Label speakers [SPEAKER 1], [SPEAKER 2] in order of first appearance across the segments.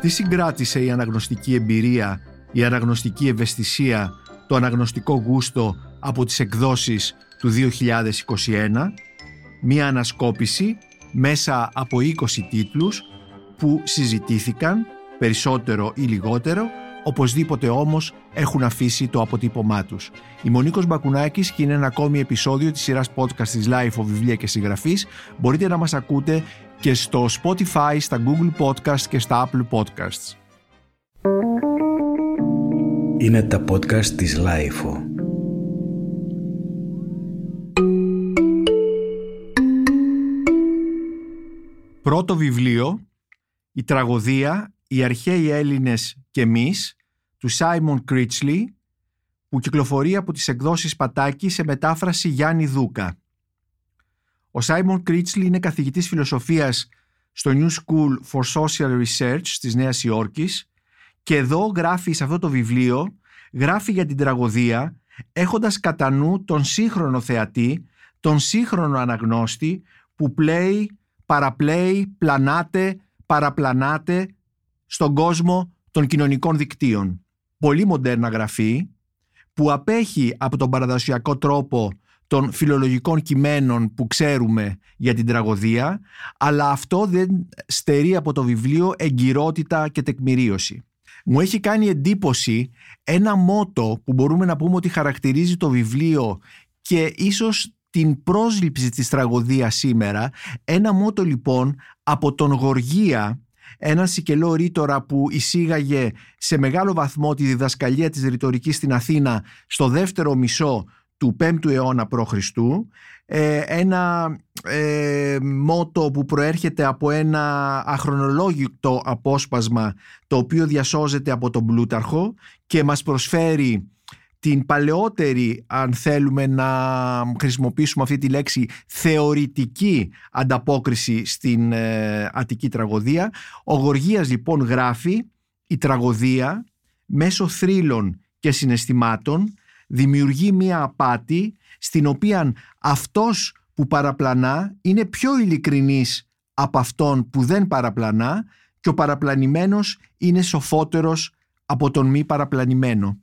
[SPEAKER 1] Τι συγκράτησε η αναγνωστική εμπειρία, η αναγνωστική ευαισθησία, το αναγνωστικό γούστο από τις εκδόσεις του 2021, μία ανασκόπηση μέσα από 20 τίτλους που συζητήθηκαν περισσότερο ή λιγότερο, οπωσδήποτε όμως έχουν αφήσει το αποτύπωμά τους. Η Μονίκος Μπακουνάκης και είναι ένα ακόμη επεισόδιο της σειράς podcast της Life of Βιβλία και Συγγραφής. Μπορείτε να μας ακούτε και στο Spotify, στα Google Podcast και στα Apple Podcasts.
[SPEAKER 2] Είναι τα podcast της Life.
[SPEAKER 1] Πρώτο βιβλίο, η τραγωδία «Οι αρχαίοι Έλληνες και εμείς» του Σάιμον Κρίτσλι που κυκλοφορεί από τις εκδόσεις Πατάκη σε μετάφραση Γιάννη Δούκα. Ο Σάιμον Κρίτσλι είναι καθηγητής φιλοσοφίας στο New School for Social Research της Νέας Υόρκης και εδώ γράφει σε αυτό το βιβλίο, γράφει για την τραγωδία έχοντας κατά νου τον σύγχρονο θεατή, τον σύγχρονο αναγνώστη που πλέει, παραπλέει, πλανάται, παραπλανάται στον κόσμο των κοινωνικών δικτύων. Πολύ μοντέρνα γραφή που απέχει από τον παραδοσιακό τρόπο των φιλολογικών κειμένων που ξέρουμε για την τραγωδία, αλλά αυτό δεν στερεί από το βιβλίο εγκυρότητα και τεκμηρίωση. Μου έχει κάνει εντύπωση ένα μότο που μπορούμε να πούμε ότι χαρακτηρίζει το βιβλίο και ίσως την πρόσληψη της τραγωδίας σήμερα, ένα μότο λοιπόν από τον Γοργία, ένα σικελό ρήτορα που εισήγαγε σε μεγάλο βαθμό τη διδασκαλία της ρητορικής στην Αθήνα στο δεύτερο μισό του 5ου αιώνα π.Χ. Ε, ένα ε, μότο που προέρχεται από ένα αχρονολόγητο απόσπασμα το οποίο διασώζεται από τον Πλούταρχο και μας προσφέρει την παλαιότερη, αν θέλουμε να χρησιμοποιήσουμε αυτή τη λέξη, θεωρητική ανταπόκριση στην ε, Αττική τραγωδία. Ο Γοργίας λοιπόν γράφει η τραγωδία μέσω θρύλων και συναισθημάτων δημιουργεί μία απάτη στην οποία αυτός που παραπλανά είναι πιο ειλικρινής από αυτόν που δεν παραπλανά και ο παραπλανημένος είναι σοφότερος από τον μη παραπλανημένο.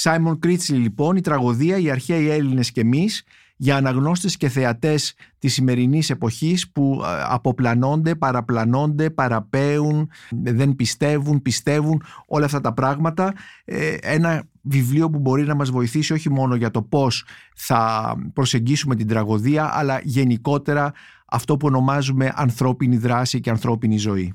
[SPEAKER 1] Σάιμον Κρίτσλι λοιπόν, η τραγωδία «Οι αρχαίοι Έλληνες και εμείς» για αναγνώστες και θεατές της σημερινής εποχής που ε, αποπλανώνται, παραπλανώνται, παραπέουν, δεν πιστεύουν, πιστεύουν όλα αυτά τα πράγματα. Ε, ένα βιβλίο που μπορεί να μας βοηθήσει όχι μόνο για το πώς θα προσεγγίσουμε την τραγωδία αλλά γενικότερα αυτό που ονομάζουμε ανθρώπινη δράση και ανθρώπινη ζωή.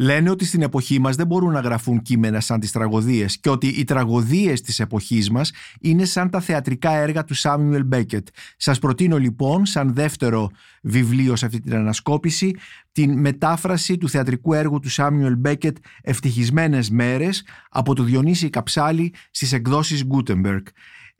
[SPEAKER 1] Λένε ότι στην εποχή μας δεν μπορούν να γραφούν κείμενα σαν τις τραγωδίες και ότι οι τραγωδίες της εποχής μας είναι σαν τα θεατρικά έργα του Σάμιουελ Μπέκετ. Σας προτείνω λοιπόν σαν δεύτερο βιβλίο σε αυτή την ανασκόπηση την μετάφραση του θεατρικού έργου του Σάμιουελ Μπέκετ «Ευτυχισμένες μέρες» από το Διονύση Καψάλη στις εκδόσεις Gutenberg.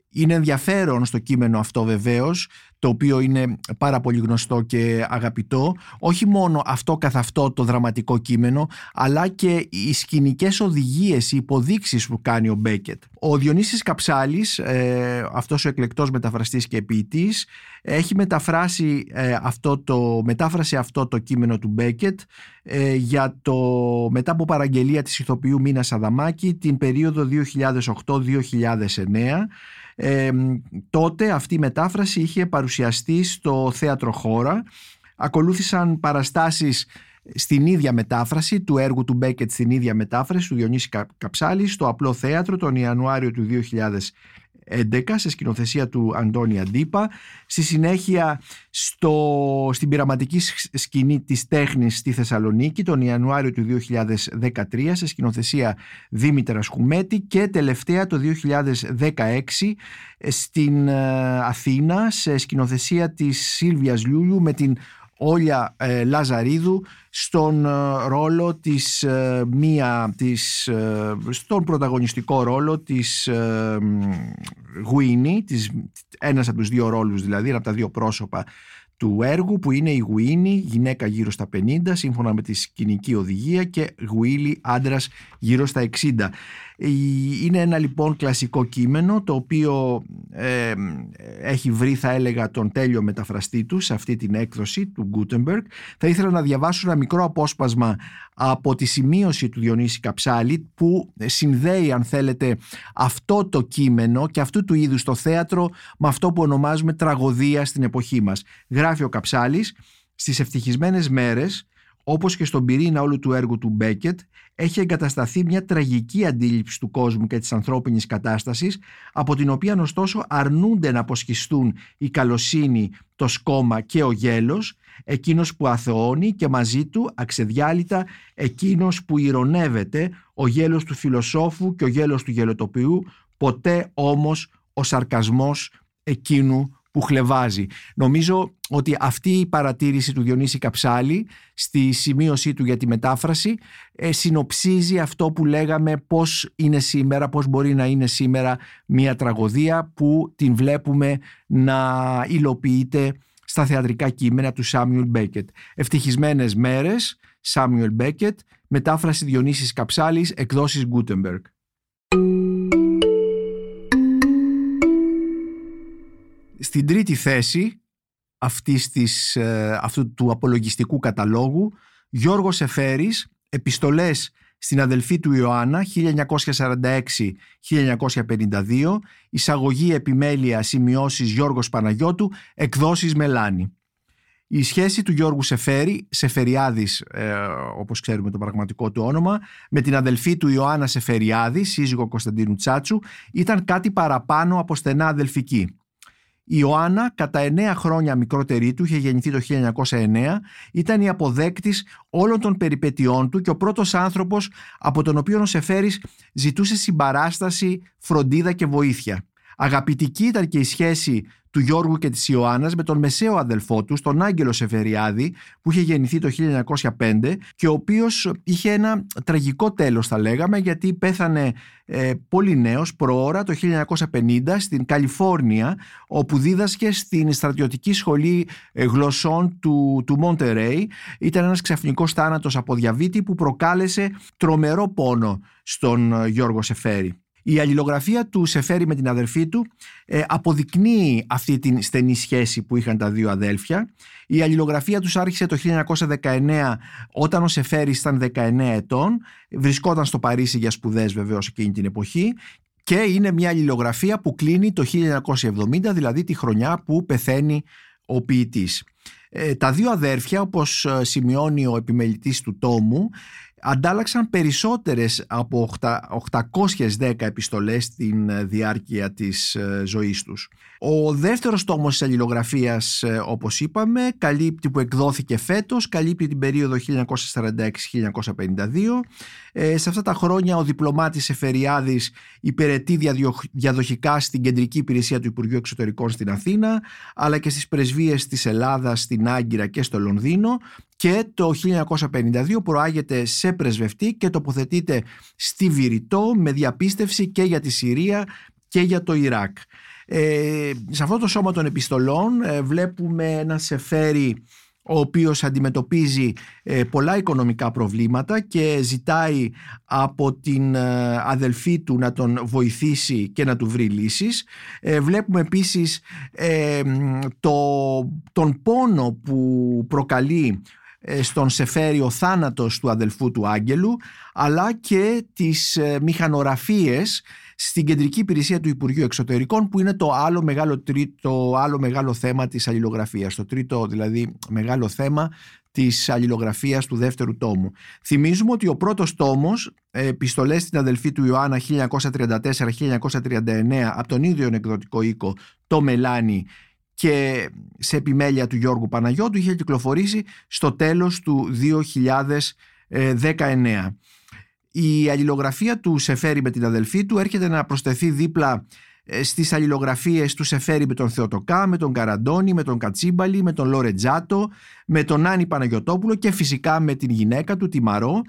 [SPEAKER 1] Είναι ενδιαφέρον στο κείμενο αυτό βεβαίως το οποίο είναι πάρα πολύ γνωστό και αγαπητό, όχι μόνο αυτό καθ' αυτό το δραματικό κείμενο, αλλά και οι σκηνικές οδηγίες, οι υποδείξεις που κάνει ο Μπέκετ. Ο Διονύσης Καψάλης, ε, αυτός ο εκλεκτός μεταφραστής και ποιητής, έχει μεταφράσει ε, αυτό το, μετάφρασε αυτό το κείμενο του Μπέκετ ε, για το, μετά από παραγγελία της ηθοποιού Μίνας Σαδαμάκη την περίοδο 2008-2009 τότε αυτή η μετάφραση είχε παρουσιαστεί στο Θέατρο Χώρα. Ακολούθησαν παραστάσεις στην ίδια μετάφραση του έργου του Μπέκετ στην ίδια μετάφραση του Διονύση Καψάλη στο Απλό Θέατρο τον Ιανουάριο του 11 σε σκηνοθεσία του Αντώνη Αντίπα. Στη συνέχεια στο, στην πειραματική σκηνή της τέχνης στη Θεσσαλονίκη τον Ιανουάριο του 2013 σε σκηνοθεσία Δήμητρα Σκουμέτη και τελευταία το 2016 στην ε, Αθήνα σε σκηνοθεσία της Σίλβιας Λιούλιου με την Όλια ε, Λαζαρίδου στον ε, ρόλο της ε, μία της, στον πρωταγωνιστικό ρόλο της Γουίνι της, ένας από τους δύο ρόλους δηλαδή ένα από τα δύο πρόσωπα του έργου που είναι η Γουίνι, γυναίκα γύρω στα 50 σύμφωνα με τη σκηνική οδηγία και Γουίλι άντρας γύρω στα 60. Είναι ένα λοιπόν κλασικό κείμενο το οποίο ε, έχει βρει θα έλεγα τον τέλειο μεταφραστή του σε αυτή την έκδοση του Gutenberg. Θα ήθελα να διαβάσω ένα μικρό απόσπασμα από τη σημείωση του Διονύση Καψάλη που συνδέει αν θέλετε αυτό το κείμενο και αυτού του είδους το θέατρο με αυτό που ονομάζουμε τραγωδία στην εποχή μας. Γράφει ο Καψάλης στις ευτυχισμένες μέρες όπως και στον πυρήνα όλου του έργου του Μπέκετ, έχει εγκατασταθεί μια τραγική αντίληψη του κόσμου και της ανθρώπινης κατάστασης, από την οποία ωστόσο αρνούνται να αποσχιστούν η καλοσύνη, το σκόμα και ο γέλος, εκείνος που αθωώνει και μαζί του αξεδιάλυτα εκείνος που ηρωνεύεται, ο γέλος του φιλοσόφου και ο γέλος του γελοτοποιού, ποτέ όμως ο σαρκασμός εκείνου που χλεβάζει. Νομίζω ότι αυτή η παρατήρηση του Διονύση Καψάλη στη σημείωσή του για τη μετάφραση ε, συνοψίζει αυτό που λέγαμε πώς είναι σήμερα, πώς μπορεί να είναι σήμερα μια τραγωδία που την βλέπουμε να υλοποιείται στα θεατρικά κείμενα του Σάμιουλ Μπέκετ. Ευτυχισμένες μέρες, Σάμιουλ Μπέκετ, μετάφραση Διονύσης Καψάλης, εκδόσεις Γκούτεμπεργκ. Στην τρίτη θέση αυτής της, ε, αυτού του απολογιστικού καταλόγου Γιώργος Εφέρης, επιστολές στην αδελφή του Ιωάννα 1946-1952, εισαγωγή επιμέλεια σημειώσεις Γιώργος Παναγιώτου, εκδόσεις Μελάνη. Η σχέση του Γιώργου Σεφέρη, Σεφεριάδης ε, όπως ξέρουμε το πραγματικό του όνομα, με την αδελφή του Ιωάννα Σεφεριάδη, σύζυγο Κωνσταντίνου Τσάτσου, ήταν κάτι παραπάνω από στενά αδελφική. Η Ιωάννα, κατά 9 χρόνια μικρότερη του, είχε γεννηθεί το 1909, ήταν η αποδέκτης όλων των περιπετειών του και ο πρώτος άνθρωπος από τον οποίο ο Σεφέρης ζητούσε συμπαράσταση, φροντίδα και βοήθεια. Αγαπητική ήταν και η σχέση του Γιώργου και της Ιωάννας με τον μεσαίο αδελφό του, τον Άγγελο Σεφεριάδη, που είχε γεννηθεί το 1905 και ο οποίος είχε ένα τραγικό τέλος θα λέγαμε γιατί πέθανε ε, πολύ νέος προώρα το 1950 στην Καλιφόρνια όπου δίδασκε στην στρατιωτική σχολή ε, γλωσσών του, του Μοντερέι. Ήταν ένας ξαφνικός θάνατος από διαβήτη που προκάλεσε τρομερό πόνο στον ε, Γιώργο Σεφέρη. Η αλληλογραφία του Σεφέρη με την αδερφή του ε, αποδεικνύει αυτή την στενή σχέση που είχαν τα δύο αδέλφια. Η αλληλογραφία τους άρχισε το 1919 όταν ο Σεφέρης ήταν 19 ετών, βρισκόταν στο Παρίσι για σπουδές βεβαίως εκείνη την εποχή και είναι μια αλληλογραφία που κλείνει το 1970, δηλαδή τη χρονιά που πεθαίνει ο ποιητής. Ε, τα δύο αδέρφια, όπως ε, σημειώνει ο επιμελητής του τόμου, αντάλλαξαν περισσότερες από 810 επιστολές στην ε, διάρκεια της ε, ζωής τους. Ο δεύτερος τόμος της αλληλογραφίας, ε, όπως είπαμε, καλύπτει που εκδόθηκε φέτος, καλύπτει την περίοδο 1946-1952. σε αυτά τα χρόνια ο διπλωμάτης Εφεριάδης υπηρετεί διαδοχικά στην κεντρική υπηρεσία του Υπουργείου Εξωτερικών στην Αθήνα, αλλά και στις πρεσβείες της Ελλάδας, στην Άγκυρα και στο Λονδίνο και το 1952 προάγεται σε πρεσβευτή και τοποθετείται στη Βηρητό με διαπίστευση και για τη Συρία και για το Ιράκ. Ε, σε αυτό το σώμα των επιστολών ε, βλέπουμε ένα Σεφέρι ο οποίος αντιμετωπίζει ε, πολλά οικονομικά προβλήματα και ζητάει από την ε, αδελφή του να τον βοηθήσει και να του βρει λύσεις. βλέπουμε επίσης το, τον πόνο που προκαλεί ε, στον Σεφέρι ο θάνατος του αδελφού του Άγγελου αλλά και τις ε, μηχανογραφίες στην κεντρική υπηρεσία του Υπουργείου Εξωτερικών που είναι το άλλο μεγάλο, τρίτο, άλλο μεγάλο θέμα της αλληλογραφίας το τρίτο δηλαδή μεγάλο θέμα της αλληλογραφίας του δεύτερου τόμου. Θυμίζουμε ότι ο πρώτος τόμος, ε, επιστολές στην αδελφή του Ιωάννα 1934-1939 από τον ίδιο εκδοτικό οίκο, το Μελάνι και σε επιμέλεια του Γιώργου Παναγιώτου είχε κυκλοφορήσει στο τέλος του 2019. Η αλληλογραφία του Σεφέρη με την αδελφή του έρχεται να προσθεθεί δίπλα ε, στις αλληλογραφίες του Σεφέρη με τον Θεοτοκά, με τον Καραντώνη, με τον Κατσίμπαλη, με τον Λορετζάτο, με τον Άννη Παναγιωτόπουλο και φυσικά με την γυναίκα του, τη Μαρό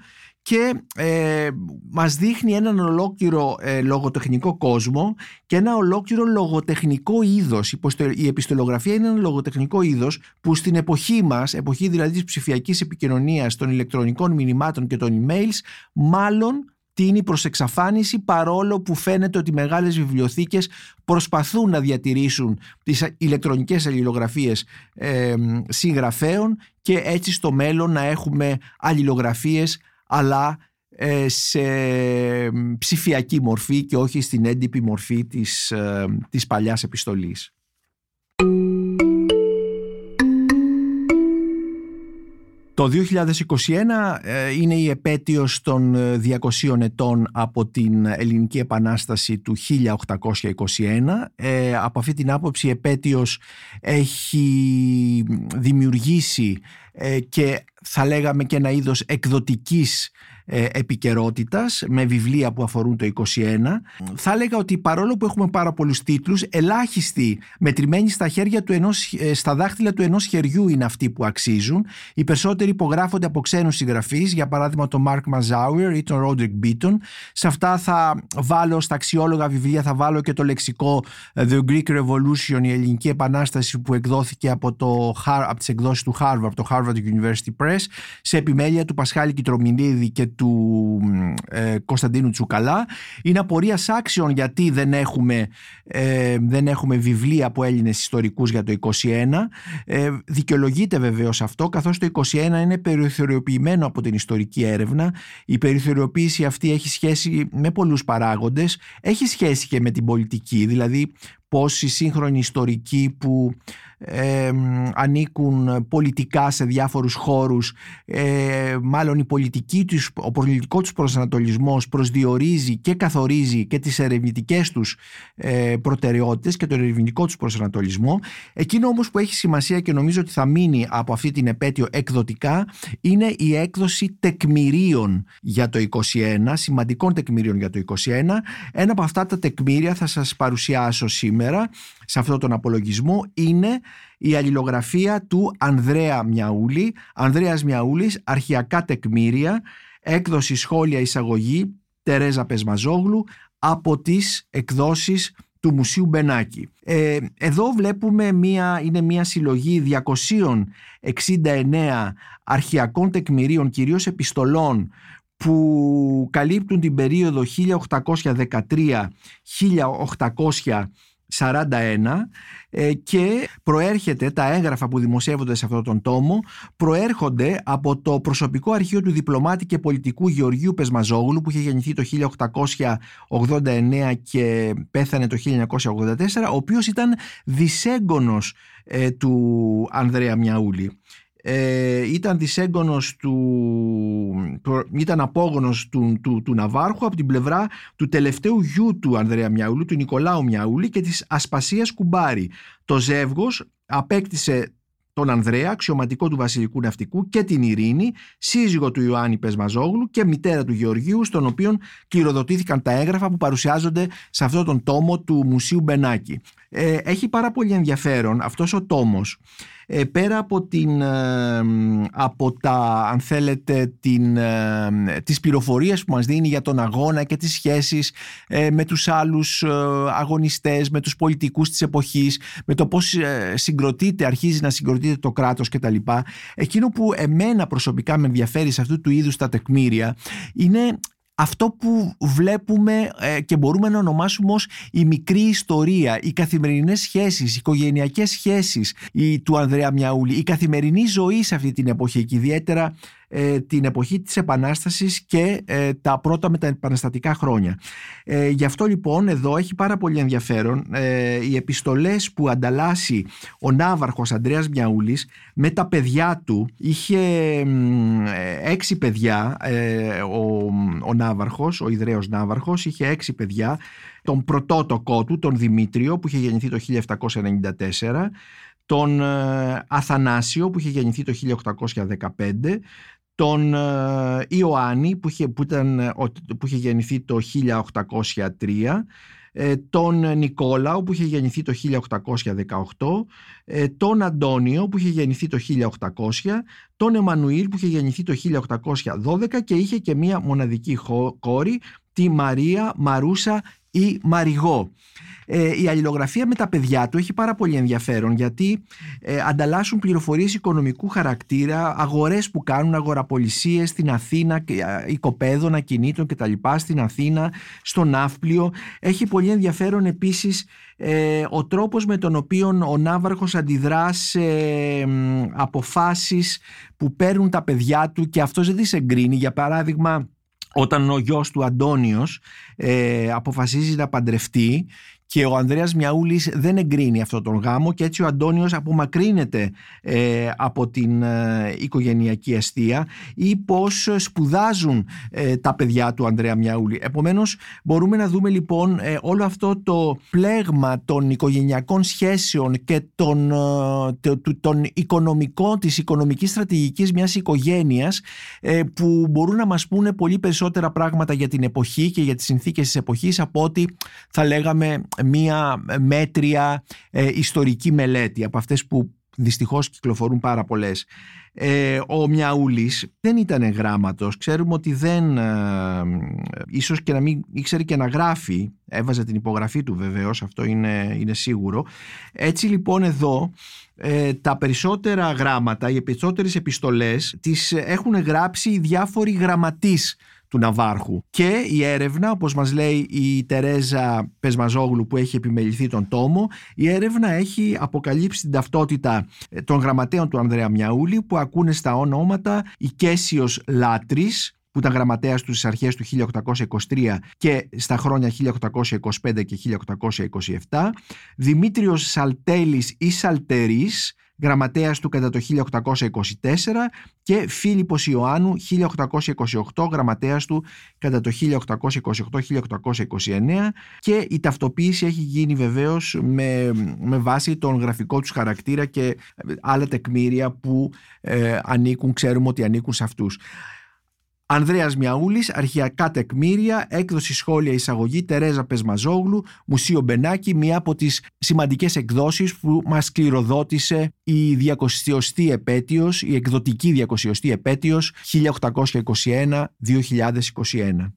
[SPEAKER 1] και ε, μας δείχνει έναν ολόκληρο ε, λογοτεχνικό κόσμο και ένα ολόκληρο λογοτεχνικό είδος. Η επιστολογραφία είναι ένα λογοτεχνικό είδος που στην εποχή μας, εποχή δηλαδή της ψηφιακής επικοινωνίας, των ηλεκτρονικών μηνυμάτων και των emails, μάλλον τίνει προς εξαφάνιση παρόλο που φαίνεται ότι μεγάλες βιβλιοθήκες προσπαθούν να διατηρήσουν τις ηλεκτρονικές αλληλογραφίες ε, συγγραφέων και έτσι στο μέλλον να έχουμε αλληλογραφίες αλλά ε, σε ψηφιακή μορφή και όχι στην έντυπη μορφή της, ε, της παλιάς επιστολής. Το 2021 ε, είναι η επέτειος των 200 ετών από την Ελληνική Επανάσταση του 1821. από αυτή την άποψη η επέτειος έχει δημιουργήσει και θα λέγαμε και ένα είδος εκδοτικής ε, επικαιρότητας με βιβλία που αφορούν το 21. Θα έλεγα ότι παρόλο που έχουμε πάρα πολλούς τίτλους, ελάχιστοι μετρημένοι στα, χέρια του ενός, ε, στα δάχτυλα του ενός χεριού είναι αυτοί που αξίζουν. Οι περισσότεροι υπογράφονται από ξένους συγγραφείς, για παράδειγμα τον Mark Mazauer ή τον Roderick Beaton. Σε αυτά θα βάλω στα αξιόλογα βιβλία, θα βάλω και το λεξικό ε, The Greek Revolution, η Ελληνική Επανάσταση που εκδόθηκε από, το, από τις εκδόσεις του Harvard, από το Harvard University Press, σε επιμέλεια του Πασχάλη Κιτρομινίδη και του ε, Κωνσταντίνου Τσουκαλά. Είναι απορία άξιων γιατί δεν έχουμε, ε, δεν έχουμε βιβλία από Έλληνες ιστορικούς για το 21. Ε, δικαιολογείται βεβαίως αυτό καθώς το 21 είναι περιθωριοποιημένο από την ιστορική έρευνα. Η περιθωριοποίηση αυτή έχει σχέση με πολλούς παράγοντες. Έχει σχέση και με την πολιτική, δηλαδή πώς οι σύγχρονοι ιστορικοί που ε, ανήκουν πολιτικά σε διάφορους χώρους. Ε, μάλλον η πολιτική τους, ο πολιτικό τους προσανατολισμός προσδιορίζει και καθορίζει και τις ερευνητικές τους ε, προτεραιότητες και τον ερευνητικό τους προσανατολισμό. Εκείνο όμως που έχει σημασία και νομίζω ότι θα μείνει από αυτή την επέτειο εκδοτικά είναι η έκδοση τεκμηρίων για το 21 σημαντικών τεκμηρίων για το 21 ένα από αυτά τα τεκμήρια θα σας παρουσιάσω σήμερα σε αυτόν τον απολογισμό είναι η αλληλογραφία του Ανδρέα Μιαούλη. Ανδρέας Μιαούλης, αρχιακά τεκμήρια, έκδοση σχόλια εισαγωγή Τερέζα Πεσμαζόγλου από τις εκδόσεις του Μουσείου Μπενάκη. Ε, εδώ βλέπουμε μία, είναι μία συλλογή 269 αρχιακών τεκμηρίων, κυρίως επιστολών, που καλύπτουν την περίοδο 1813-1800 41 ε, και προέρχεται τα έγγραφα που δημοσιεύονται σε αυτόν τον τόμο προέρχονται από το προσωπικό αρχείο του διπλωμάτη και πολιτικού Γεωργίου Πεσμαζόγλου που είχε γεννηθεί το 1889 και πέθανε το 1984 ο οποίος ήταν δυσέγγονος ε, του Ανδρέα Μιαούλη ε, ήταν δυσέγγονος του, ήταν απόγονος του, του, του Ναβάρχου από την πλευρά του τελευταίου γιου του Ανδρέα Μιαούλη, του Νικολάου Μιαούλη και της Ασπασίας Κουμπάρη. Το ζεύγος απέκτησε τον Ανδρέα, αξιωματικό του Βασιλικού Ναυτικού και την Ειρήνη, σύζυγο του Ιωάννη Πεσμαζόγλου και μητέρα του Γεωργίου, στον οποίο κληροδοτήθηκαν τα έγγραφα που παρουσιάζονται σε αυτόν τον τόμο του Μουσείου Μπενάκη. Ε, έχει πάρα πολύ ενδιαφέρον αυτός ο τόμος ε, πέρα από, την, ε, από τα, αν θέλετε, την, ε, τις πληροφορίες που μας δίνει για τον αγώνα και τις σχέσεις με τους άλλους αγωνιστές, με τους πολιτικούς της εποχής, με το πώς συγκροτείται, αρχίζει να συγκροτείται το κράτος κτλ. Εκείνο που εμένα προσωπικά με ενδιαφέρει σε αυτού του είδους τα τεκμήρια είναι αυτό που βλέπουμε ε, και μπορούμε να ονομάσουμε ως η μικρή ιστορία, οι καθημερινές σχέσεις, οι οικογενειακές σχέσεις του Ανδρέα Μιαούλη, η καθημερινή ζωή σε αυτή την εποχή και ιδιαίτερα ε, την εποχή της Επανάστασης και ε, τα πρώτα μεταεπαναστατικά χρόνια. Ε, γι' αυτό λοιπόν εδώ έχει πάρα πολύ ενδιαφέρον ε, οι επιστολές που ανταλλάσσει ο Ναύαρχος Ανδρέας Μιαούλης με τα παιδιά του. Είχε έξι παιδιά ο, ο Ναύαρχος, ο Ιδραίος Ναύαρχος, είχε έξι παιδιά τον πρωτότοκό του, τον Δημήτριο που είχε γεννηθεί το 1794 τον Αθανάσιο που είχε γεννηθεί το 1815 τον ε, Ιωάννη που είχε, που, ήταν, ε, που είχε γεννηθεί το 1803 ε, τον Νικόλαο που είχε γεννηθεί το 1818 τον Αντώνιο που είχε γεννηθεί το 1800 τον Εμμανουήλ που είχε γεννηθεί το 1812 και είχε και μία μοναδική κόρη τη Μαρία, Μαρούσα ή Μαριγό. Ε, η αλληλογραφία με τα παιδιά του έχει πάρα πολύ ενδιαφέρον γιατί ε, ανταλλάσσουν πληροφορίες οικονομικού χαρακτήρα, αγορές που κάνουν, αγοραπολισίες στην Αθήνα, οικοπαίδων, ακινήτων κτλ. Στην Αθήνα, στο Ναύπλιο. Έχει πολύ ενδιαφέρον επίσης ε, ο τρόπος με τον οποίο ο Ναύαρχος αντιδρά σε αποφάσεις που παίρνουν τα παιδιά του και αυτός δεν τις εγκρίνει. Για παράδειγμα, όταν ο γιος του Αντώνιος ε, αποφασίζει να παντρευτεί και ο Ανδρέας Μιαούλης δεν εγκρίνει αυτό τον γάμο και έτσι ο Αντώνιος απομακρύνεται ε, από την ε, οικογενειακή αιστεία ή πως σπουδάζουν ε, τα παιδιά του Ανδρέα Μιαούλη. Επομένως μπορούμε να δούμε λοιπόν όλο αυτό το πλέγμα των οικογενειακών σχέσεων και των, των οικονομικών, της οικονομικής στρατηγικής μιας οικογένειας που μπορούν να μας πούνε πολύ περισσότερα πράγματα για την εποχή και για τις συνθήκες της εποχής από ότι θα λέγαμε μία μέτρια ε, ιστορική μελέτη από αυτές που δυστυχώς κυκλοφορούν πάρα πολλές. Ε, ο Μιαούλης δεν ήταν γράμματος, ξέρουμε ότι δεν, ε, ίσως και να μην ήξερε και να γράφει, έβαζε την υπογραφή του βεβαίως, αυτό είναι, είναι σίγουρο. Έτσι λοιπόν εδώ ε, τα περισσότερα γράμματα, οι περισσότερες επιστολές τις έχουν γράψει οι διάφοροι γραμματείς του Ναβάρχου. Και η έρευνα, όπως μας λέει η Τερέζα Πεσμαζόγλου που έχει επιμεληθεί τον τόμο, η έρευνα έχει αποκαλύψει την ταυτότητα ε, των γραμματέων του Ανδρέα Μιαούλη που ακούνε στα ονόματα η Κέσιος Λάτρης, που ήταν γραμματέας του στις αρχές του 1823 και στα χρόνια 1825 και 1827, Δημήτριος Σαλτέλης ή Σαλτερής, γραμματέας του κατά το 1824 και Φίλιππος Ιωάννου 1828 γραμματέας του κατά το 1828-1829 και η ταυτοποίηση έχει γίνει βεβαίως με, με βάση τον γραφικό τους χαρακτήρα και άλλα τεκμήρια που ε, ανήκουν, ξέρουμε ότι ανήκουν σε αυτούς. Ανδρέας Μιαούλης, αρχιακά τεκμήρια, έκδοση σχόλια εισαγωγή Τερέζα Πεσμαζόγλου, Μουσείο Μπενάκη, μία από τις σημαντικές εκδόσεις που μας κληροδότησε η 200η επέτειος, η εκδοτική 200η επέτειος 1821-2021.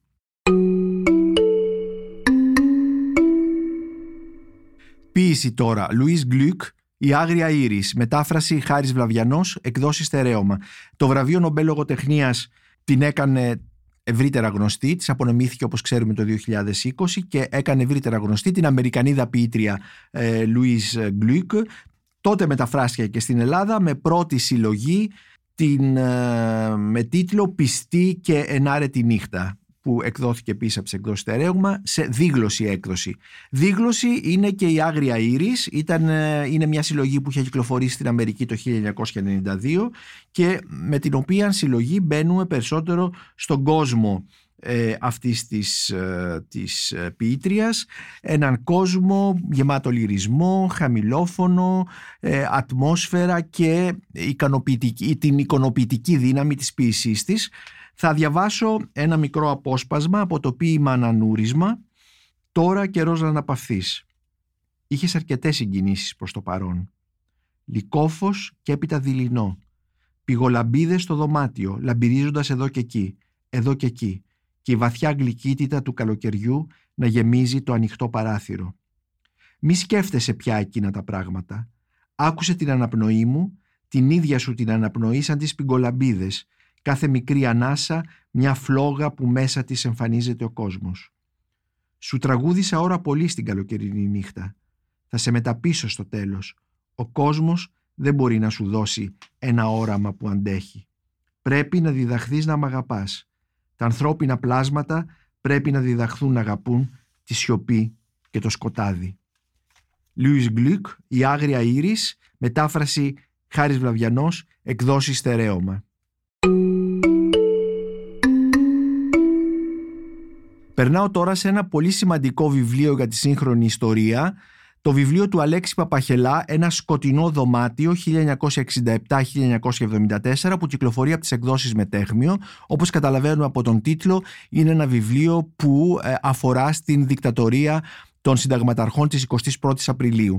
[SPEAKER 1] Ποίηση τώρα, Λουίς Γκλουκ, η Άγρια Ήρης, μετάφραση Χάρης Βλαβιανός, εκδόση στερέωμα. Το βραβείο Νομπέλ Λογοτεχνίας την έκανε ευρύτερα γνωστή, της απονομήθηκε όπως ξέρουμε το 2020 και έκανε ευρύτερα γνωστή την Αμερικανίδα ποιήτρια ε, Louise Gluck. Τότε μεταφράστηκε και στην Ελλάδα με πρώτη συλλογή την, ε, με τίτλο «Πιστή και ενάρετη νύχτα» που εκδόθηκε επίση από τις εκδόσεις Τερέγμα σε δίγλωση έκδοση. Δίγλωση είναι και η Άγρια Ήρης, ήταν, ε, είναι μια συλλογή που είχε κυκλοφορήσει στην Αμερική το 1992 και με την οποία συλλογή μπαίνουμε περισσότερο στον κόσμο ε, αυτής της, ε, της ε, ποιήτριας έναν κόσμο γεμάτο λυρισμό, χαμηλόφωνο, ε, ατμόσφαιρα και την ικανοποιητική δύναμη της ποιησής της θα διαβάσω ένα μικρό απόσπασμα από το ποίημα Ανανούρισμα «Τώρα καιρός να αναπαυθείς». Είχες αρκετές συγκινήσεις προς το παρόν. Λυκόφος και έπειτα δειλινό. Πηγολαμπίδες στο δωμάτιο, λαμπυρίζοντας εδώ και εκεί, εδώ και εκεί, και η βαθιά γλυκύτητα του καλοκαιριού να γεμίζει το ανοιχτό παράθυρο. Μη σκέφτεσαι πια εκείνα τα πράγματα. Άκουσε την αναπνοή μου, την ίδια σου την αναπνοή σαν τις πυγκολαμπίδες, κάθε μικρή ανάσα μια φλόγα που μέσα της εμφανίζεται ο κόσμος. Σου τραγούδισα ώρα πολύ στην καλοκαιρινή νύχτα. Θα σε μεταπίσω στο τέλος. Ο κόσμος δεν μπορεί να σου δώσει ένα όραμα που αντέχει. Πρέπει να διδαχθείς να μ' αγαπάς. Τα ανθρώπινα πλάσματα πρέπει να διδαχθούν να αγαπούν τη σιωπή και το σκοτάδι. Λούις Γκλουκ, η Άγρια Ήρης, μετάφραση Χάρης Βλαβιανός, εκδόση στερέωμα. Περνάω τώρα σε ένα πολύ σημαντικό βιβλίο για τη σύγχρονη ιστορία, το βιβλίο του Αλέξη Παπαχελά «Ένα σκοτεινό δωμάτιο 1967-1974» που κυκλοφορεί από τις εκδόσεις Μετέχμιο. Όπως καταλαβαίνουμε από τον τίτλο, είναι ένα βιβλίο που ε, αφορά στην δικτατορία των συνταγματαρχών της 21ης Απριλίου.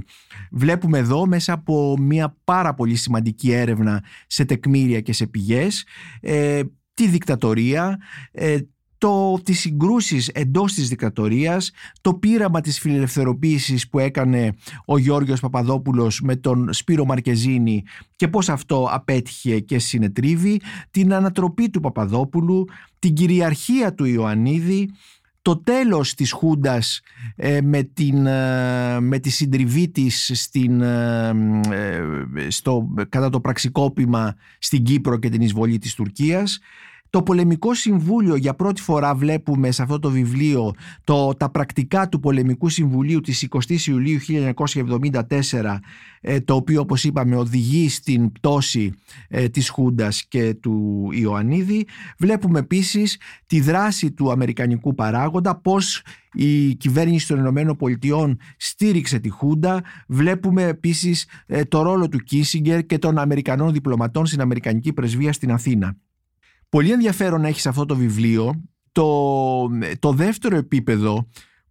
[SPEAKER 1] Βλέπουμε εδώ μέσα από μια πάρα πολύ σημαντική έρευνα σε τεκμήρια και σε πηγές ε, τη δικτατορία, ε, το, τις συγκρούσεις εντός της δικτατορίας, το πείραμα της φιλελευθεροποίησης που έκανε ο Γιώργος Παπαδόπουλος με τον Σπύρο Μαρκεζίνη και πώς αυτό απέτυχε και συνετρίβει, την ανατροπή του Παπαδόπουλου, την κυριαρχία του Ιωαννίδη, το τέλος της Χούντας ε, με, την, ε, με τη συντριβή της στην, ε, στο, κατά το πραξικόπημα στην Κύπρο και την εισβολή της Τουρκίας το Πολεμικό Συμβούλιο για πρώτη φορά βλέπουμε σε αυτό το βιβλίο το, τα πρακτικά του Πολεμικού Συμβουλίου της 20 Ιουλίου 1974 ε, το οποίο όπως είπαμε οδηγεί στην πτώση ε, της Χούντας και του Ιωαννίδη. Βλέπουμε επίσης τη δράση του Αμερικανικού παράγοντα, πώς η κυβέρνηση των Ηνωμένων Πολιτειών στήριξε τη Χούντα. Βλέπουμε επίσης ε, το ρόλο του Κίσιγκερ και των Αμερικανών διπλωματών στην Αμερικανική Πρεσβεία στην Αθήνα. Πολύ ενδιαφέρον έχεις σε αυτό το βιβλίο το, το δεύτερο επίπεδο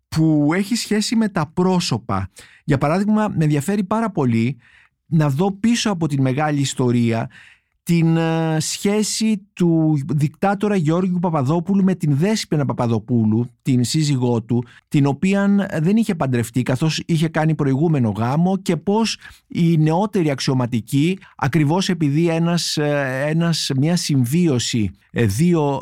[SPEAKER 1] που έχει σχέση με τα πρόσωπα. Για παράδειγμα, με ενδιαφέρει πάρα πολύ να δω πίσω από την μεγάλη ιστορία την ε, σχέση του δικτάτορα Γιώργου Παπαδόπουλου με την Δέσποινα Παπαδοπούλου, την σύζυγό του, την οποία δεν είχε παντρευτεί καθώς είχε κάνει προηγούμενο γάμο και πώς η νεότερη αξιωματική, ακριβώς επειδή ένας, ε, ένας, μια συμβίωση ε, δύο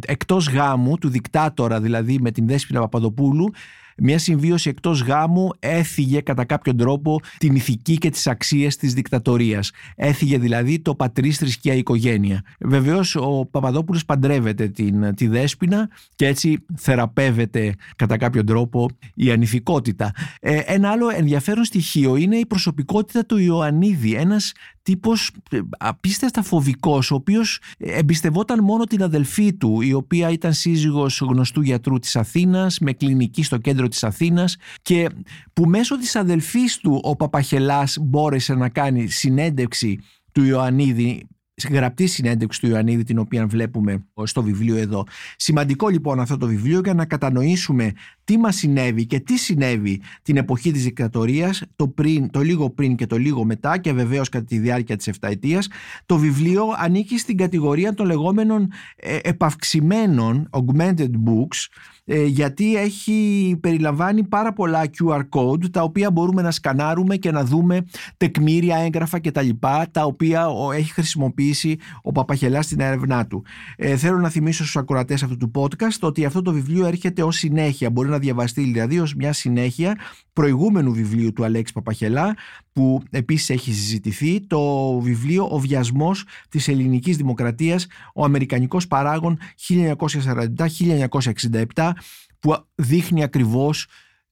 [SPEAKER 1] εκτός γάμου του δικτάτορα δηλαδή με την Δέσποινα Παπαδοπούλου μια συμβίωση εκτός γάμου έφυγε κατά κάποιον τρόπο την ηθική και τις αξίες της δικτατορίας. Έφυγε δηλαδή το πατρίς θρησκεία οικογένεια. Βεβαίως ο Παπαδόπουλος παντρεύεται την, τη Δέσποινα και έτσι θεραπεύεται κατά κάποιον τρόπο η ανηθικότητα. Ε, ένα άλλο ενδιαφέρον στοιχείο είναι η προσωπικότητα του Ιωαννίδη, ένας τύπος ε, απίστευτα φοβικός ο οποίος εμπιστευόταν μόνο την αδελφή του η οποία ήταν σύζυγος γνωστού γιατρού της Αθήνας με κλινική στο κέντρο της Αθήνας και που μέσω της αδελφής του ο Παπαχελάς μπόρεσε να κάνει συνέντευξη του Ιωαννίδη γραπτή συνέντευξη του Ιωαννίδη την οποία βλέπουμε στο βιβλίο εδώ. Σημαντικό λοιπόν αυτό το βιβλίο για να κατανοήσουμε τι μας συνέβη και τι συνέβη την εποχή της δικτατορίας το, πριν, το λίγο πριν και το λίγο μετά και βεβαίως κατά τη διάρκεια της 7 Το βιβλίο ανήκει στην κατηγορία των λεγόμενων ε, επαυξημένων augmented books ε, γιατί έχει περιλαμβάνει πάρα πολλά QR code τα οποία μπορούμε να σκανάρουμε και να δούμε τεκμήρια, έγγραφα κτλ. τα τα οποία έχει χρησιμοποιήσει ο Παπαχελάς στην έρευνά του. Ε, θέλω να θυμίσω στους ακροατές αυτού του podcast ότι αυτό το βιβλίο έρχεται ως συνέχεια, μπορεί να διαβαστεί δηλαδή ως μια συνέχεια προηγούμενου βιβλίου του Αλέξη Παπαχελά που επίσης έχει συζητηθεί το βιβλίο «Ο βιασμός της ελληνικής δημοκρατίας, ο αμερικανικός παράγων 1947-1967» που δείχνει ακριβώς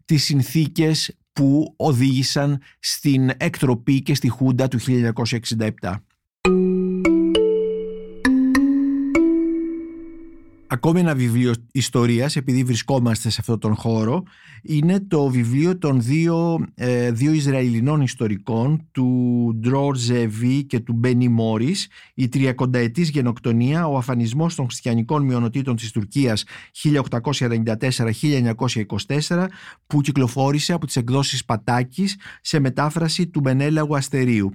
[SPEAKER 1] τις συνθήκες που οδήγησαν στην εκτροπή και στη Χούντα του 1967. Ακόμη ένα βιβλίο ιστορίας, επειδή βρισκόμαστε σε αυτόν τον χώρο, είναι το βιβλίο των δύο, ε, δύο Ισραηλινών ιστορικών, του Ντρόρ Ζεβί και του Μπένι Μόρις, η τριακονταετής γενοκτονία, ο αφανισμός των χριστιανικών μειονοτήτων της Τουρκίας 1894-1924, που κυκλοφόρησε από τις εκδόσεις Πατάκης σε μετάφραση του Μενέλαγου Αστερίου.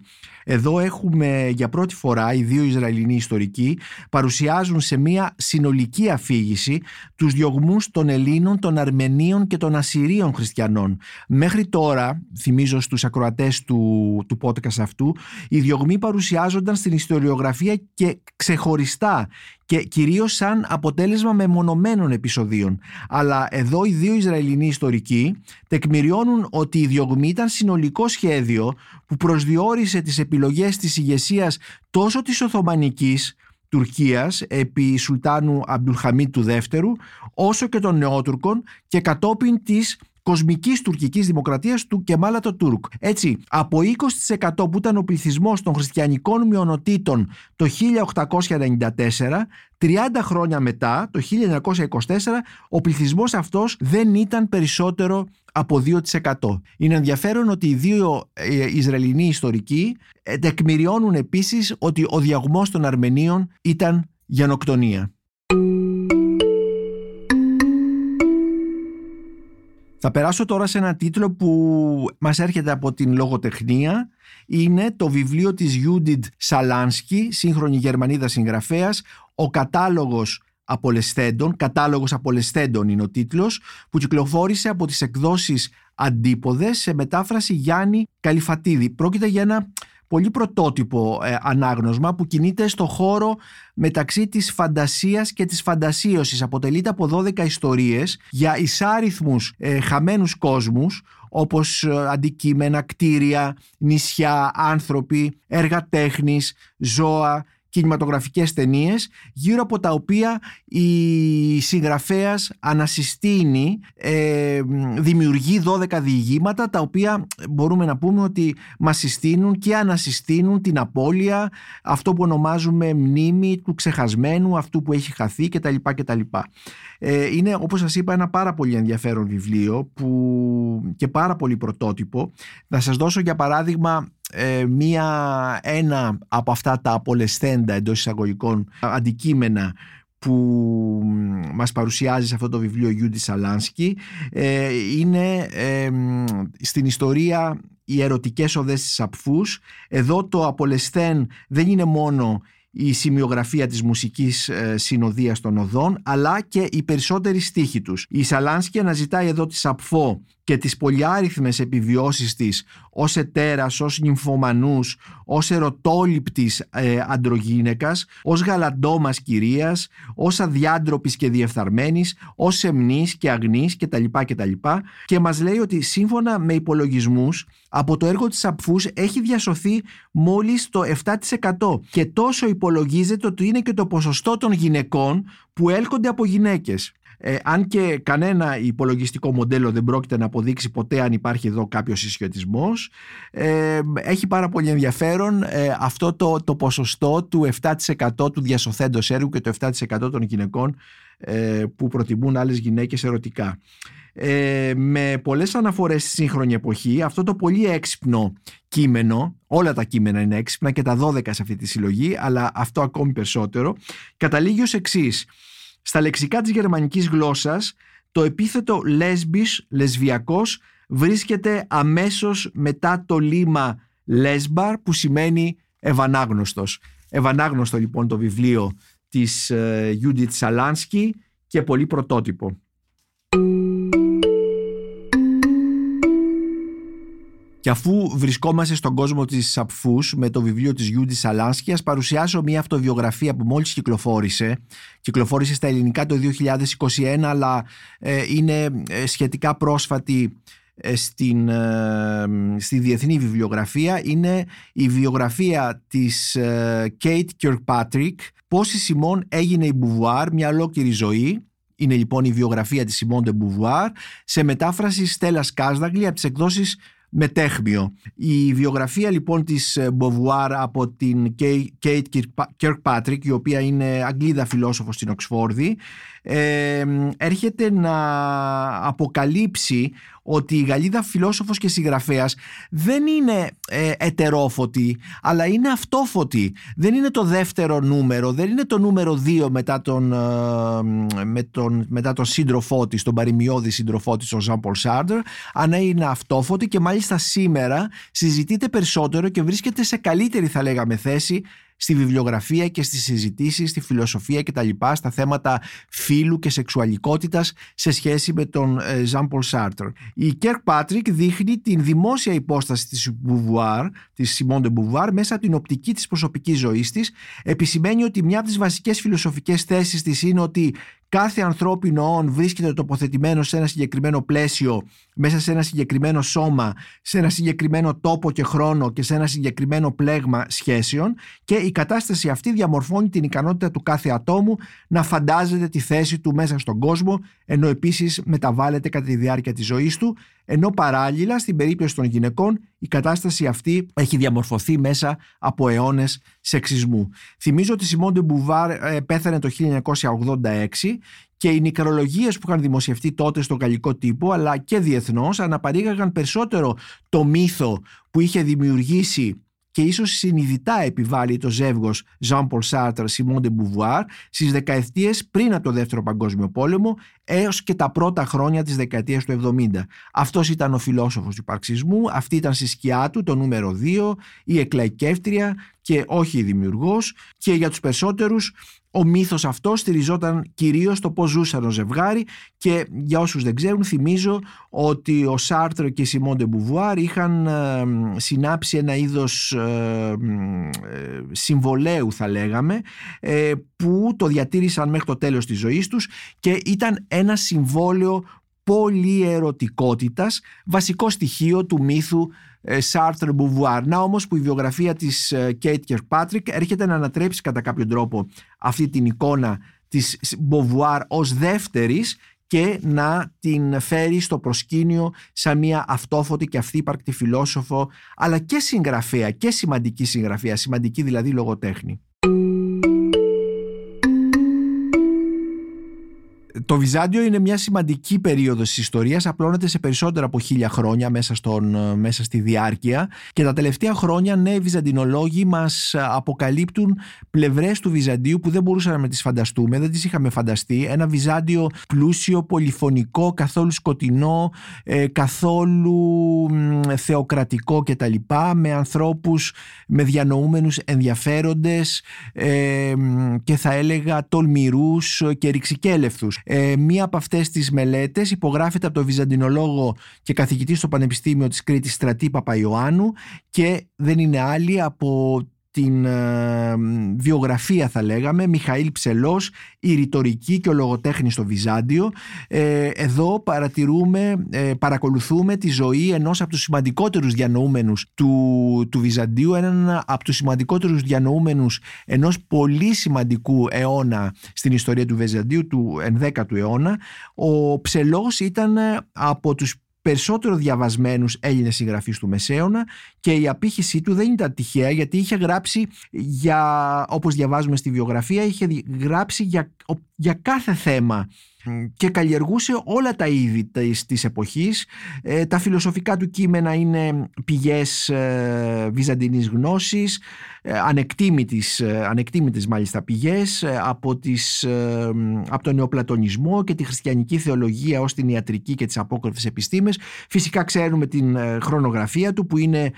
[SPEAKER 1] Εδώ έχουμε για πρώτη φορά οι δύο Ισραηλινοί ιστορικοί παρουσιάζουν σε μια συνολική αφήγηση τους διωγμούς των Ελλήνων, των Αρμενίων και των Ασσυρίων χριστιανών. Μέχρι τώρα, θυμίζω στους ακροατές του, του podcast αυτού, οι διωγμοί παρουσιάζονταν στην ιστοριογραφία και ξεχωριστά και κυρίως σαν αποτέλεσμα μεμονωμένων επεισοδίων. Αλλά εδώ οι δύο Ισραηλινοί ιστορικοί τεκμηριώνουν ότι η διωγμή ήταν συνολικό σχέδιο που προσδιορίσε τις επιλογές της ηγεσίας τόσο της Οθωμανικής Τουρκίας επί Σουλτάνου Αμπτουλχαμίτ του δεύτερου όσο και των Νεότουρκων και κατόπιν της κοσμικής τουρκικής δημοκρατίας του Κεμάλα το Τούρκ. Έτσι, από 20% που ήταν ο πληθυσμός των χριστιανικών μειονοτήτων το 1894, 30 χρόνια μετά, το 1924, ο πληθυσμός αυτός δεν ήταν περισσότερο από 2%. Είναι ενδιαφέρον ότι οι δύο ε, Ισραηλινοί ιστορικοί ε, τεκμηριώνουν επίσης ότι ο διαγμός των Αρμενίων ήταν γενοκτονία. Θα περάσω τώρα σε ένα τίτλο που μας έρχεται από την λογοτεχνία. Είναι το βιβλίο της Judith Σαλάνσκι, σύγχρονη Γερμανίδα συγγραφέας, «Ο κατάλογος απολεσθέντων, κατάλογος απολεσθέντων είναι ο τίτλος, που κυκλοφόρησε από τις εκδόσεις Αντίποδες σε μετάφραση Γιάννη Καλυφατίδη. Πρόκειται για ένα πολύ πρωτότυπο ε, ανάγνωσμα που κινείται στο χώρο μεταξύ της φαντασίας και της φαντασίωσης. Αποτελείται από 12 ιστορίες για εισάριθμους ε, χαμένους κόσμους όπως ε, αντικείμενα, κτίρια, νησιά, άνθρωποι, έργα τέχνης, ζώα, κινηματογραφικές ταινίες γύρω από τα οποία η συγγραφέας ανασυστήνει, ε, δημιουργεί 12 διηγήματα τα οποία μπορούμε να πούμε ότι μας συστήνουν και ανασυστήνουν την απώλεια, αυτό που ονομάζουμε μνήμη του ξεχασμένου, αυτού που έχει χαθεί κτλ. κτλ. Ε, είναι όπως σας είπα ένα πάρα πολύ ενδιαφέρον βιβλίο που, και πάρα πολύ πρωτότυπο. Θα σας δώσω για παράδειγμα ε, μία, ένα από αυτά τα απολεσθέντα εντός εισαγωγικών αντικείμενα που μας παρουσιάζει σε αυτό το βιβλίο Γιούντι Σαλάνσκι ε, είναι ε, στην ιστορία οι ερωτικές οδές της Απφούς εδώ το απολεσθέν δεν είναι μόνο η σημειογραφία της μουσικής ε, συνοδείας των οδών αλλά και οι περισσότεροι στίχοι τους. Η Σαλάνσκι αναζητάει εδώ τη Σαπφό και τις πολυάριθμες επιβιώσεις της ως ετέρας, ως νυμφομανούς, ως ερωτόληπτης ε, αντρογίνεκας, ως γαλαντόμας κυρίας, ως αδιάντροπης και διεφθαρμένης, ως εμνής και αγνής κτλ. κτλ. Και μας λέει ότι σύμφωνα με υπολογισμούς από το έργο της Απφούς έχει διασωθεί μόλις το 7% και τόσο υπολογίζεται ότι είναι και το ποσοστό των γυναικών που έλκονται από γυναίκες. Ε, αν και κανένα υπολογιστικό μοντέλο δεν πρόκειται να αποδείξει ποτέ αν υπάρχει εδώ κάποιος συσχετισμός ε, έχει πάρα πολύ ενδιαφέρον ε, αυτό το, το ποσοστό του 7% του διασωθέντος έργου και το 7% των γυναικών ε, που προτιμούν άλλες γυναίκες ερωτικά. Ε, με πολλές αναφορές στη σύγχρονη εποχή αυτό το πολύ έξυπνο κείμενο όλα τα κείμενα είναι έξυπνα και τα 12 σε αυτή τη συλλογή αλλά αυτό ακόμη περισσότερο καταλήγει ως εξής στα λεξικά της γερμανικής γλώσσας το επίθετο λέσμπις, λεσβιακός, βρίσκεται αμέσως μετά το λίμα λέσμπαρ που σημαίνει ευανάγνωστος. Ευανάγνωστο λοιπόν το βιβλίο της Judith Σαλάνσκι και πολύ πρωτότυπο. Και αφού βρισκόμαστε στον κόσμο της Σαπφούς με το βιβλίο της Γιούντις Σαλάνσκι, ας παρουσιάσω μια αυτοβιογραφία που μόλις κυκλοφόρησε. Κυκλοφόρησε στα ελληνικά το 2021, αλλά ε, είναι ε, σχετικά πρόσφατη ε, στην, στη διεθνή βιβλιογραφία. Είναι η βιογραφία της Kate Kirkpatrick, πώς η Σιμών έγινε η Μπουβουάρ, μια ολόκληρη ζωή. Είναι λοιπόν η βιογραφία της Σιμών de Beauvoir σε μετάφραση Στέλλας Κάσδαγλη από τις εκδόσεις Μεταίχμιο. Η βιογραφία λοιπόν της Μποβουάρ από την Κέιτ Κερκπάτρικ, η οποία είναι Αγγλίδα φιλόσοφος στην Οξφόρδη, έρχεται να αποκαλύψει ότι η Γαλλίδα φιλόσοφος και συγγραφέας δεν είναι ε, ετερόφωτη αλλά είναι αυτόφωτη. Δεν είναι το δεύτερο νούμερο δεν είναι το νούμερο δύο μετά τον, ε, με τον, μετά τον σύντροφό της τον παροιμιώδη σύντροφό της ο Ζαν Πολ Σαρτρ αλλά είναι αυτόφωτη και μάλιστα σήμερα συζητείται περισσότερο και βρίσκεται σε καλύτερη θα λέγαμε θέση στη βιβλιογραφία και στις συζητήσεις, στη φιλοσοφία και τα λοιπά, στα θέματα φύλου και σεξουαλικότητας σε σχέση με τον Ζαν Πολ Σάρτρ. Η Κέρκ Πάτρικ δείχνει την δημόσια υπόσταση της Beauvoir, της Simone de Beauvoir, μέσα από την οπτική της προσωπικής ζωής της. Επισημαίνει ότι μια από τις βασικές φιλοσοφικές θέσεις της είναι ότι κάθε ανθρώπινο όν βρίσκεται τοποθετημένο σε ένα συγκεκριμένο πλαίσιο, μέσα σε ένα συγκεκριμένο σώμα, σε ένα συγκεκριμένο τόπο και χρόνο και σε ένα συγκεκριμένο πλέγμα σχέσεων και η κατάσταση αυτή διαμορφώνει την ικανότητα του κάθε ατόμου να φαντάζεται τη θέση του μέσα στον κόσμο, ενώ επίσης μεταβάλλεται κατά τη διάρκεια της ζωής του, ενώ παράλληλα στην περίπτωση των γυναικών η κατάσταση αυτή έχει διαμορφωθεί μέσα από αιώνες σεξισμού. Θυμίζω ότι η Σιμόντε Μπουβάρ ε, πέθανε το 1986 και οι νικρολογίες που είχαν δημοσιευτεί τότε στο γαλλικό τύπο αλλά και διεθνώς αναπαρήγαγαν περισσότερο το μύθο που είχε δημιουργήσει και ίσως συνειδητά επιβάλλει το ζεύγος Jean-Paul Sartre, Simone de Beauvoir στις δεκαετίες πριν από το Δεύτερο Παγκόσμιο Πόλεμο έως και τα πρώτα χρόνια της δεκαετίας του 70. Αυτός ήταν ο φιλόσοφος του υπαρξισμού, αυτή ήταν στη σκιά του το νούμερο 2, η εκλαϊκεύτρια και όχι η δημιουργός και για τους περισσότερους ο μύθος αυτός στηριζόταν κυρίως στο πώς ζούσαν ο ζευγάρι και για όσους δεν ξέρουν θυμίζω ότι ο Σάρτρο και η Σιμόντε Μπουβουάρ είχαν ε, συνάψει ένα είδος ε, ε, συμβολέου θα λέγαμε που το διατήρησαν μέχρι το τέλος της ζωής τους και ήταν ένα συμβόλαιο πολυερωτικότητας βασικό στοιχείο του μύθου Σάρτρ Μποβουάρ. Να όμως που η βιογραφία της Κέιτ Κερκπάτρικ έρχεται να ανατρέψει κατά κάποιο τρόπο αυτή την εικόνα της Μποβουάρ ως δεύτερης και να την φέρει στο προσκήνιο σαν μια αυτόφωτη και αυθύπαρκτη φιλόσοφο αλλά και συγγραφέα και σημαντική συγγραφέα, σημαντική δηλαδή λογοτέχνη. Το Βυζάντιο είναι μια σημαντική περίοδος της ιστορίας, απλώνεται σε περισσότερα από χίλια χρόνια μέσα, στον, μέσα στη διάρκεια και τα τελευταία χρόνια νέοι βυζαντινολόγοι μας αποκαλύπτουν πλευρές του Βυζαντίου που δεν μπορούσαμε να τις φανταστούμε, δεν τις είχαμε φανταστεί. Ένα Βυζάντιο πλούσιο, πολυφωνικό, καθόλου σκοτεινό, ε, καθόλου θεοκρατικό κτλ. Με ανθρώπους, με διανοούμενους ενδιαφέροντες ε, και θα έλεγα τολμηρούς και ρηξικέλευθους. Ε, μία από αυτές τις μελέτες υπογράφεται από τον Βυζαντινολόγο και καθηγητή στο Πανεπιστήμιο της Κρήτης Στρατή Παπαϊωάννου και δεν είναι άλλη από την ε, βιογραφία θα λέγαμε Μιχαήλ Ψελός η ρητορική και ο λογοτέχνης στο Βυζάντιο. Ε, εδώ παρατηρούμε ε, παρακολουθούμε τη ζωή ενός από τους σημαντικότερους διανοούμενους του, του Βυζαντίου έναν από τους σημαντικότερους διανοούμενους ενός πολύ σημαντικού αιώνα στην ιστορία του Βυζαντίου του 11ου αιώνα. Ο Ψελός ήταν από τους περισσότερο διαβασμένους Έλληνες συγγραφείς του Μεσαίωνα και η απήχησή του δεν ήταν τυχαία γιατί είχε γράψει για, όπως διαβάζουμε στη βιογραφία, είχε γράψει για, για κάθε θέμα και καλλιεργούσε όλα τα είδη της, της εποχής. Ε, τα φιλοσοφικά του κείμενα είναι πηγές ε, βυζαντινής γνώσης, ε, ανεκτήμητης, ε, ανεκτήμητες μάλιστα πηγές ε, από, τις, από τον νεοπλατωνισμό και τη χριστιανική θεολογία ως την ιατρική και τις απόκρυφες επιστήμες. Φυσικά ξέρουμε την χρονογραφία του που είναι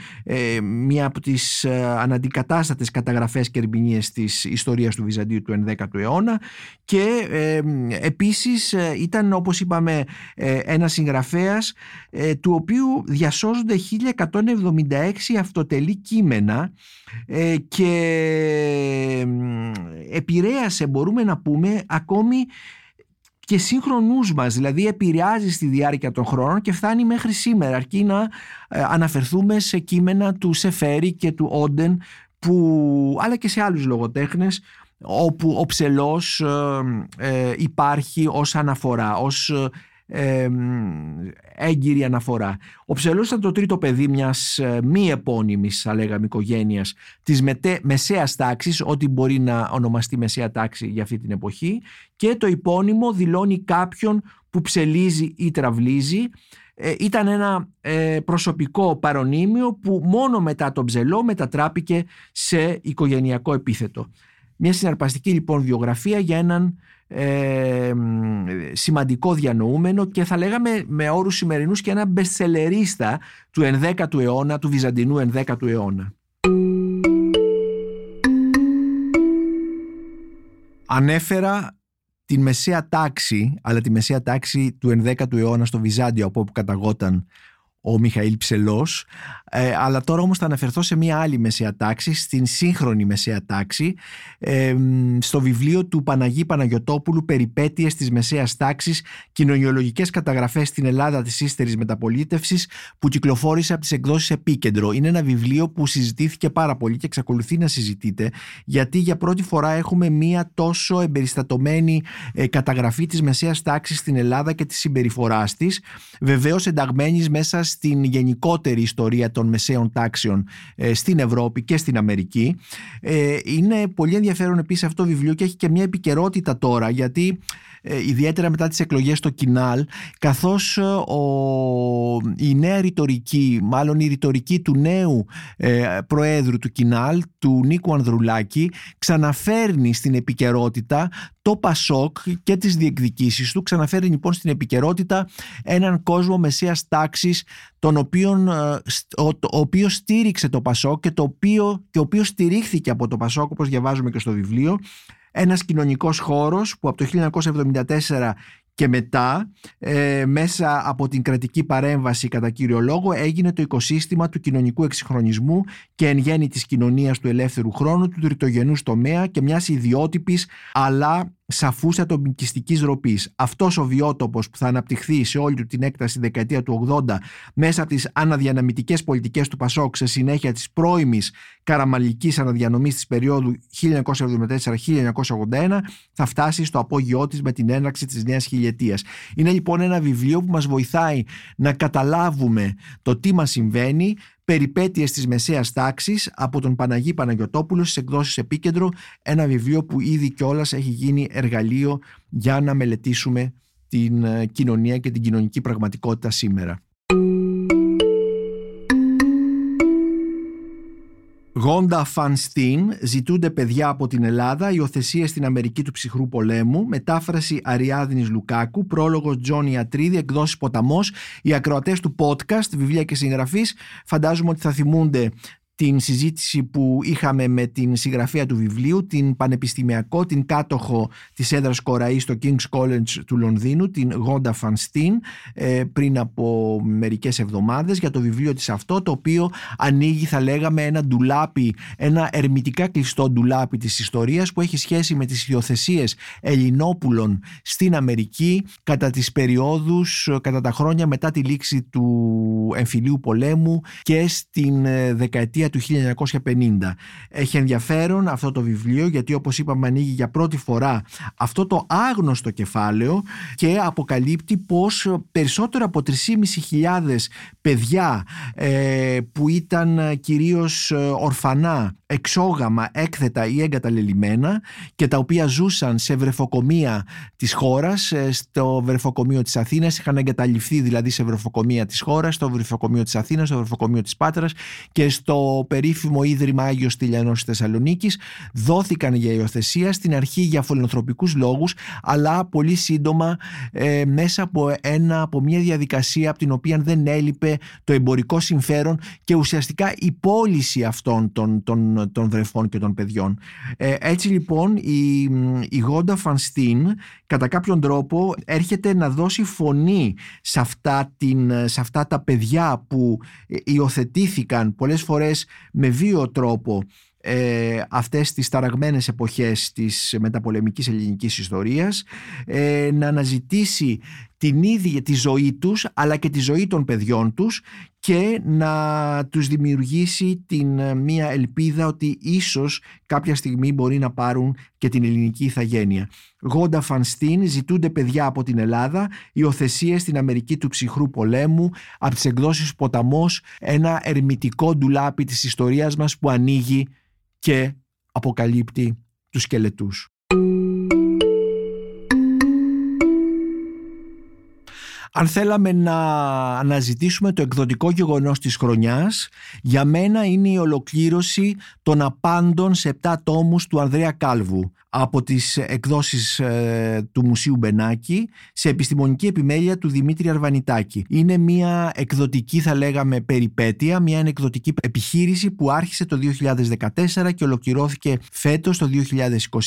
[SPEAKER 1] μία από τις αναντικατάστατες καταγραφές και ερμηνείες της ιστορίας του Βυζαντίου του 11ου αιώνα και επίσης ήταν όπως είπαμε ένας συγγραφέας του οποίου διασώζονται 1176 αυτοτελή κείμενα και επηρέασε μπορούμε να πούμε ακόμη και σύγχρονούς μας, δηλαδή επηρεάζει στη διάρκεια των χρόνων και φτάνει μέχρι σήμερα, αρκεί να ε, αναφερθούμε σε κείμενα του Σεφέρη και του Όντεν, που, αλλά και σε άλλους λογοτέχνες, όπου ο ψελός ε, ε, υπάρχει ως αναφορά, ως ε, έγκυρη αναφορά. Ο Ψελός ήταν το τρίτο παιδί μιας ε, μη επώνυμης, θα λέγαμε, οικογένειας της μετέ, μεσαίας τάξης, ό,τι μπορεί να ονομαστεί μεσαία τάξη για αυτή την εποχή και το υπόνυμο δηλώνει κάποιον που ψελίζει ή τραυλίζει. Ε, ήταν ένα ε, προσωπικό παρονίμιο που μόνο μετά τον ψελό μετατράπηκε σε οικογενειακό επίθετο. Μια συναρπαστική λοιπόν βιογραφία για έναν ε, σημαντικό διανοούμενο και θα λέγαμε με όρους σημερινούς και ένα μπεσσελερίστα του 11ου αιώνα, του Βυζαντινού 11ου αιώνα. Ανέφερα την μεσαία τάξη, αλλά τη μεσαία τάξη του 11ου αιώνα στο Βυζάντιο από όπου καταγόταν ο Μιχαήλ Ψελός. Ε, αλλά τώρα όμως θα αναφερθώ σε μια άλλη μεσαία τάξη στην σύγχρονη μεσαία τάξη. Ε, στο βιβλίο του Παναγί Παναγιωτόπουλου «Περιπέτειες της μεσαίας τάξης κοινωνιολογικές καταγραφές στην Ελλάδα της ύστερης μεταπολίτευσης» που κυκλοφόρησε από τις εκδόσεις Επίκεντρο είναι ένα βιβλίο που συζητήθηκε πάρα πολύ και εξακολουθεί να συζητείται γιατί για πρώτη φορά έχουμε μια τόσο εμπεριστατωμένη ε, καταγραφή της μεσαίας τάξης στην Ελλάδα και της συμπεριφοράς της βεβαίως ενταγμένης μέσα στην γενικότερη ιστορία των μεσαίων τάξεων ε, στην Ευρώπη και στην Αμερική. Ε, είναι πολύ ενδιαφέρον επίσης αυτό το βιβλίο και έχει και μια επικαιρότητα τώρα γιατί ε, ιδιαίτερα μετά τις εκλογές στο Κινάλ καθώς ο, η νέα ρητορική, μάλλον η ρητορική του νέου προέδρου του Κινάλ, του Νίκου Ανδρουλάκη ξαναφέρνει στην επικαιρότητα το Πασόκ και τις διεκδικήσεις του ξαναφέρει λοιπόν στην επικαιρότητα έναν κόσμο μεσαίας τάξης τον οποίον, ε, ο, ο οποίος στήριξε το Πασόκ και το οποίο, και ο οποίος στηρίχθηκε από το Πασόκ όπως διαβάζουμε και στο βιβλίο. Ένας κοινωνικός χώρος που από το 1974 και μετά ε, μέσα από την κρατική παρέμβαση κατά κύριο λόγο έγινε το οικοσύστημα του κοινωνικού εξυγχρονισμού και εν γέννη της κοινωνίας του ελεύθερου χρόνου, του τριτογενούς τομέα και μιας ιδιότυπης αλλά σαφού ατομικιστική ροπής. Αυτός ο βιότοπος που θα αναπτυχθεί σε όλη του την έκταση δεκαετία του 80 μέσα από τις αναδιαναμητικές πολιτικές του Πασόκ σε συνέχεια της πρώιμης καραμαλικής αναδιανομής της περίοδου 1974-1981 θα φτάσει στο απόγειό της με την έναρξη της νέας χιλιετίας. Είναι λοιπόν ένα βιβλίο που μας βοηθάει να καταλάβουμε το τι μας συμβαίνει περιπέτειες της μεσαίας τάξης από τον Παναγί Παναγιωτόπουλο στις εκδόσεις Επίκεντρο, ένα βιβλίο που ήδη κιόλας έχει γίνει εργαλείο για να μελετήσουμε την ε, κοινωνία και την κοινωνική πραγματικότητα σήμερα. Γόντα Φανστίν, ζητούνται παιδιά από την Ελλάδα, υιοθεσία στην Αμερική του ψυχρού πολέμου, μετάφραση Αριάδνης Λουκάκου, πρόλογος Τζόνι Ατρίδη, εκδόσεις Ποταμός, οι ακροατές του podcast, βιβλία και συγγραφής, φαντάζομαι ότι θα θυμούνται την συζήτηση που είχαμε με την συγγραφέα του βιβλίου, την πανεπιστημιακό, την κάτοχο της έδρας Κοραή στο King's College του Λονδίνου, την Γόντα Φανστίν, ε, πριν από μερικές εβδομάδες για το βιβλίο της αυτό, το οποίο ανοίγει θα λέγαμε ένα ντουλάπι, ένα ερμητικά κλειστό ντουλάπι της ιστορίας που έχει σχέση με τις υιοθεσίες Ελληνόπουλων στην Αμερική κατά τις περιόδους, κατά τα χρόνια μετά τη λήξη του εμφυλίου πολέμου και στην ε, δεκαετία του 1950. Έχει ενδιαφέρον αυτό το βιβλίο γιατί όπως είπαμε ανοίγει για πρώτη φορά αυτό το άγνωστο κεφάλαιο και αποκαλύπτει πως περισσότερο από 3.500 παιδιά ε, που ήταν κυρίως ορφανά εξόγαμα, έκθετα ή εγκαταλελειμμένα και τα οποία ζούσαν σε βρεφοκομεία της χώρας, ε, στο βρεφοκομείο της Αθήνας, είχαν εγκαταλειφθεί δηλαδή σε βρεφοκομεία της χώρας, στο βρεφοκομείο της Αθήνας, στο βρεφοκομείο της Πάτρας και στο περίφημο Ίδρυμα Άγιος Τηλιανός της Θεσσαλονίκης δόθηκαν για υιοθεσία στην αρχή για φιλανθρωπικούς λόγους αλλά πολύ σύντομα ε, μέσα από, ένα, από μια διαδικασία από την οποία δεν έλειπε το εμπορικό συμφέρον και ουσιαστικά η πώληση αυτών των, των των, βρεφών και των παιδιών. Ε, έτσι λοιπόν η, η Γόντα Φανστίν κατά κάποιον τρόπο έρχεται να δώσει φωνή σε αυτά, την, σε αυτά τα παιδιά που υιοθετήθηκαν πολλές φορές με βίο τρόπο ε, αυτές τις ταραγμένες εποχές της μεταπολεμικής ελληνικής ιστορίας ε, να αναζητήσει την ίδια τη ζωή τους αλλά και τη ζωή των παιδιών τους και να τους δημιουργήσει την ε, μία ελπίδα ότι ίσως κάποια στιγμή μπορεί να πάρουν και την ελληνική ηθαγένεια. Γόντα Φανστίν ζητούνται παιδιά από την Ελλάδα, υιοθεσίες στην Αμερική του ψυχρού πολέμου, από τις εκδόσεις Ποταμός, ένα ερμητικό ντουλάπι της ιστορίας μας που ανοίγει και αποκαλύπτει τους σκελετούς. Αν θέλαμε να αναζητήσουμε το εκδοτικό γεγονός της χρονιάς, για μένα είναι η ολοκλήρωση των απάντων σε 7 τόμους του Ανδρέα Κάλβου από τις εκδόσεις ε, του Μουσείου Μπενάκη σε επιστημονική επιμέλεια του Δημήτρη Αρβανιτάκη. Είναι μια εκδοτική θα λέγαμε περιπέτεια, μια εκδοτική επιχείρηση που άρχισε το 2014 και ολοκληρώθηκε φέτος το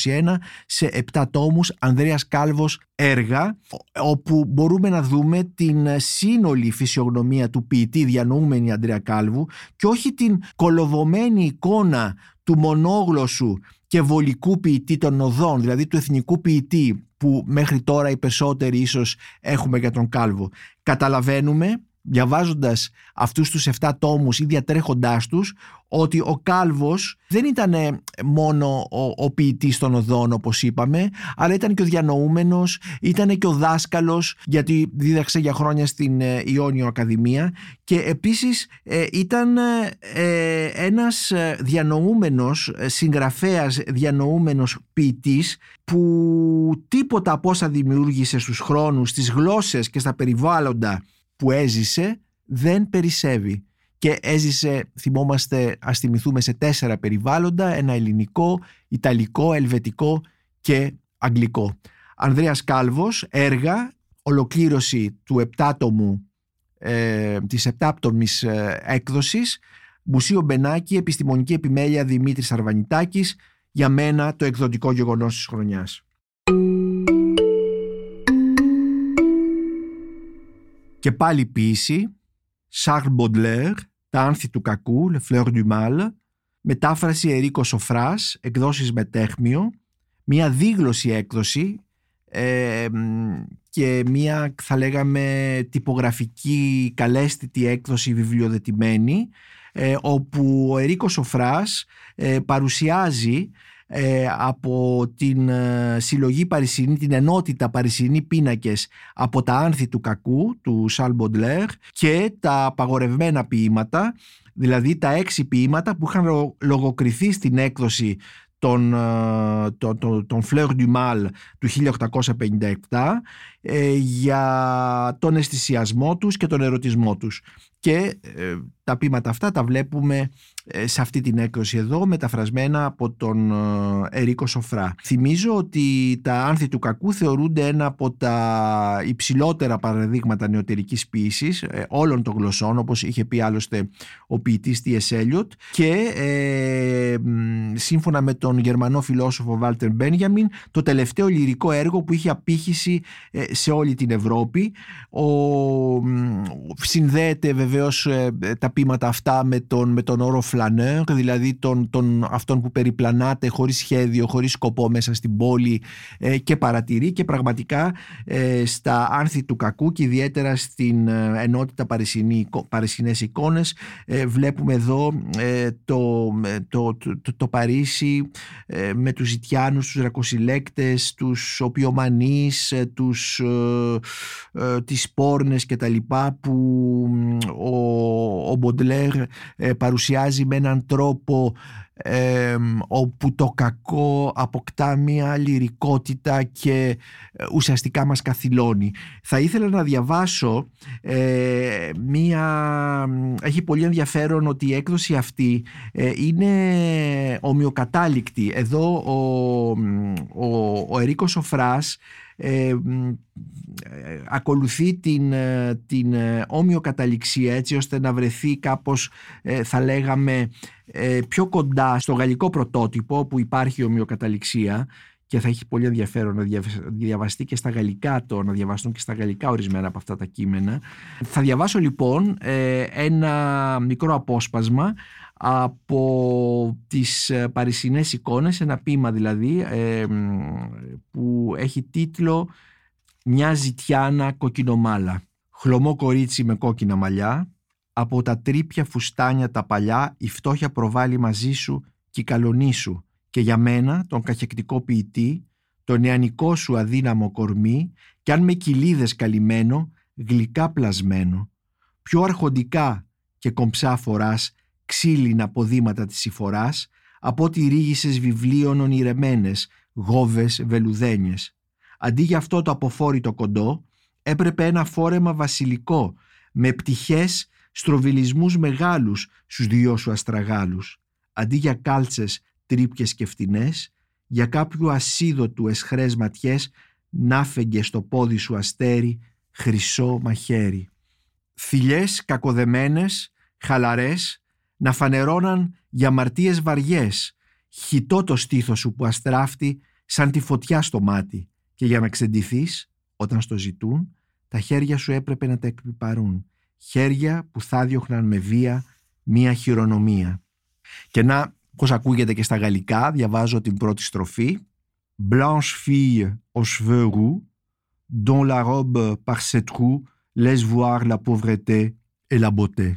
[SPEAKER 1] 2021 σε 7 τόμους Ανδρέας Κάλβος έργα όπου μπορούμε να δούμε την σύνολη φυσιογνωμία του ποιητή διανοούμενη Ανδρέα Κάλβου και όχι την κολοβωμένη εικόνα του μονόγλωσσου και βολικού ποιητή των οδών, δηλαδή του εθνικού ποιητή που μέχρι τώρα οι περισσότεροι ίσως έχουμε για τον Κάλβο. Καταλαβαίνουμε διαβάζοντας αυτούς τους 7 τόμους ή διατρέχοντάς τους ότι ο Κάλβος δεν ήταν μόνο ο, ο ποιητής των οδών όπως είπαμε αλλά ήταν και ο διανοούμενος, ήταν και ο δάσκαλος γιατί δίδαξε για χρόνια στην ε, Ιόνιο Ακαδημία και επίσης ε, ήταν ε, ένας διανοούμενος συγγραφέας, διανοούμενος ποιητής που τίποτα από όσα δημιούργησε στους χρόνους, στις γλώσσες και στα περιβάλλοντα που έζησε δεν περισσεύει και έζησε, θυμόμαστε, ας θυμηθούμε σε τέσσερα περιβάλλοντα, ένα ελληνικό, ιταλικό, ελβετικό και αγγλικό. Ανδρέας Κάλβος, έργα, ολοκλήρωση του επτάτομου, ε, της επτάπτομης ε, έκδοσης, Μουσείο Μπενάκη, Επιστημονική Επιμέλεια Δημήτρης Αρβανιτάκης, για μένα το εκδοτικό γεγονός της χρονιάς. Και πάλι ποίηση, Charles Baudelaire, τα άνθη του κακού, Le Fleur du Mal, μετάφραση Ερίκο Σοφράς, εκδόσεις Μετέχμιο, μια δίγλωση έκδοση ε, και μια θα λέγαμε τυπογραφική καλέσθητη έκδοση βιβλιοδετημένη ε, όπου ο Ερίκος Σοφράς ε, παρουσιάζει ε, από την ε, συλλογή Παρισινή, την ενότητα Παρισινή πίνακες από τα άνθη του κακού του Σαλ Μποντλέρ και τα απαγορευμένα ποίηματα, δηλαδή τα έξι ποίηματα που είχαν λογοκριθεί στην έκδοση των, τον, τον, τον Fleur du Mal του 1857 ε, για τον αισθησιασμό τους και τον ερωτισμό τους. Και ε, τα πείματα αυτά τα βλέπουμε ε, σε αυτή την έκδοση εδώ μεταφρασμένα από τον ε, Ερίκο Σοφρά. Θυμίζω ότι τα άνθη του κακού θεωρούνται ένα από τα υψηλότερα παραδείγματα νεωτερικής ποίησης ε, όλων των γλωσσών όπως είχε πει άλλωστε ο ποιητής T.S. Eliot και ε, σύμφωνα με τον γερμανό φιλόσοφο Βάλτερ Μπένιαμιν το τελευταίο λυρικό έργο που είχε απήχηση σε όλη την Ευρώπη. Ο, συνδέεται βεβαίως τα πείματα αυτά με τον, με τον όρο φλανέρ, δηλαδή τον, τον, αυτόν που περιπλανάται χωρίς σχέδιο, χωρίς σκοπό μέσα στην πόλη ε, και παρατηρεί και πραγματικά ε, στα άνθη του κακού και ιδιαίτερα στην ε, ενότητα παρισινή, παρισινές εικόνες βλέπουμε εδώ το, το, το, το, Παρίσι με τους Ζητιάνους, τους Ρακοσυλέκτες, τους Οπιομανείς, τους, τις Πόρνες και τα λοιπά που ο, ο Μποντλέρ παρουσιάζει με έναν τρόπο όπου το κακό αποκτά μια λυρικότητα και ε, ουσιαστικά μας καθυλώνει. Θα ήθελα να διαβάσω ε, μια... Έχει πολύ ενδιαφέρον ότι η έκδοση αυτή ε, είναι ομοιοκατάληκτη. Εδώ ο, ο, ο Ερίκος Σοφράς ε, ακολουθεί την, ε, την ε, όμοιο καταληξία έτσι ώστε να βρεθεί κάπως θα λέγαμε πιο κοντά στο γαλλικό πρωτότυπο που υπάρχει ομοιοκαταληξία και θα έχει πολύ ενδιαφέρον να διαβαστεί και στα γαλλικά το, να διαβαστούν και στα γαλλικά ορισμένα από αυτά τα κείμενα. Θα διαβάσω λοιπόν ένα μικρό απόσπασμα από τις ε, παρισινές εικόνες, ένα ποίημα δηλαδή που έχει τίτλο «Μια ζητιάνα κοκκινομάλα». Χλωμό κορίτσι με κόκκινα μαλλιά, από τα τρίπια φουστάνια τα παλιά η φτώχεια προβάλλει μαζί σου και η καλονή σου και για μένα τον καχεκτικό ποιητή, το νεανικό σου αδύναμο κορμί κι αν με κοιλίδες καλυμμένο, γλυκά πλασμένο. Πιο αρχοντικά και κομψά φοράς ξύλινα ποδήματα της συφοράς από ότι ρίγησες βιβλίων ονειρεμένες, γόβες, βελουδένιες. Αντί για αυτό το αποφόρητο κοντό, έπρεπε ένα φόρεμα βασιλικό, με πτυχές στροβιλισμούς μεγάλους στους δυο σου αστραγάλους. Αντί για κάλτσες τρύπκες και φτηνές, για κάποιου ασίδωτου εσχρές ματιές, να φεγγε στο πόδι σου αστέρι, χρυσό μαχαίρι. Θηλιές κακοδεμένες, χαλαρές, να φανερώναν για μαρτίες βαριές, χιτό το στήθος σου που αστράφτει σαν τη φωτιά στο μάτι και για να ξεντηθείς όταν στο ζητούν, τα χέρια σου έπρεπε να τα εκπιπαρούν. Χέρια που θα διώχναν με βία μία χειρονομία. Και να, πώς ακούγεται και στα γαλλικά, διαβάζω την πρώτη στροφή. Blanche fille aux cheveux roux, dont la robe par ses trous laisse voir la pauvreté et la beauté.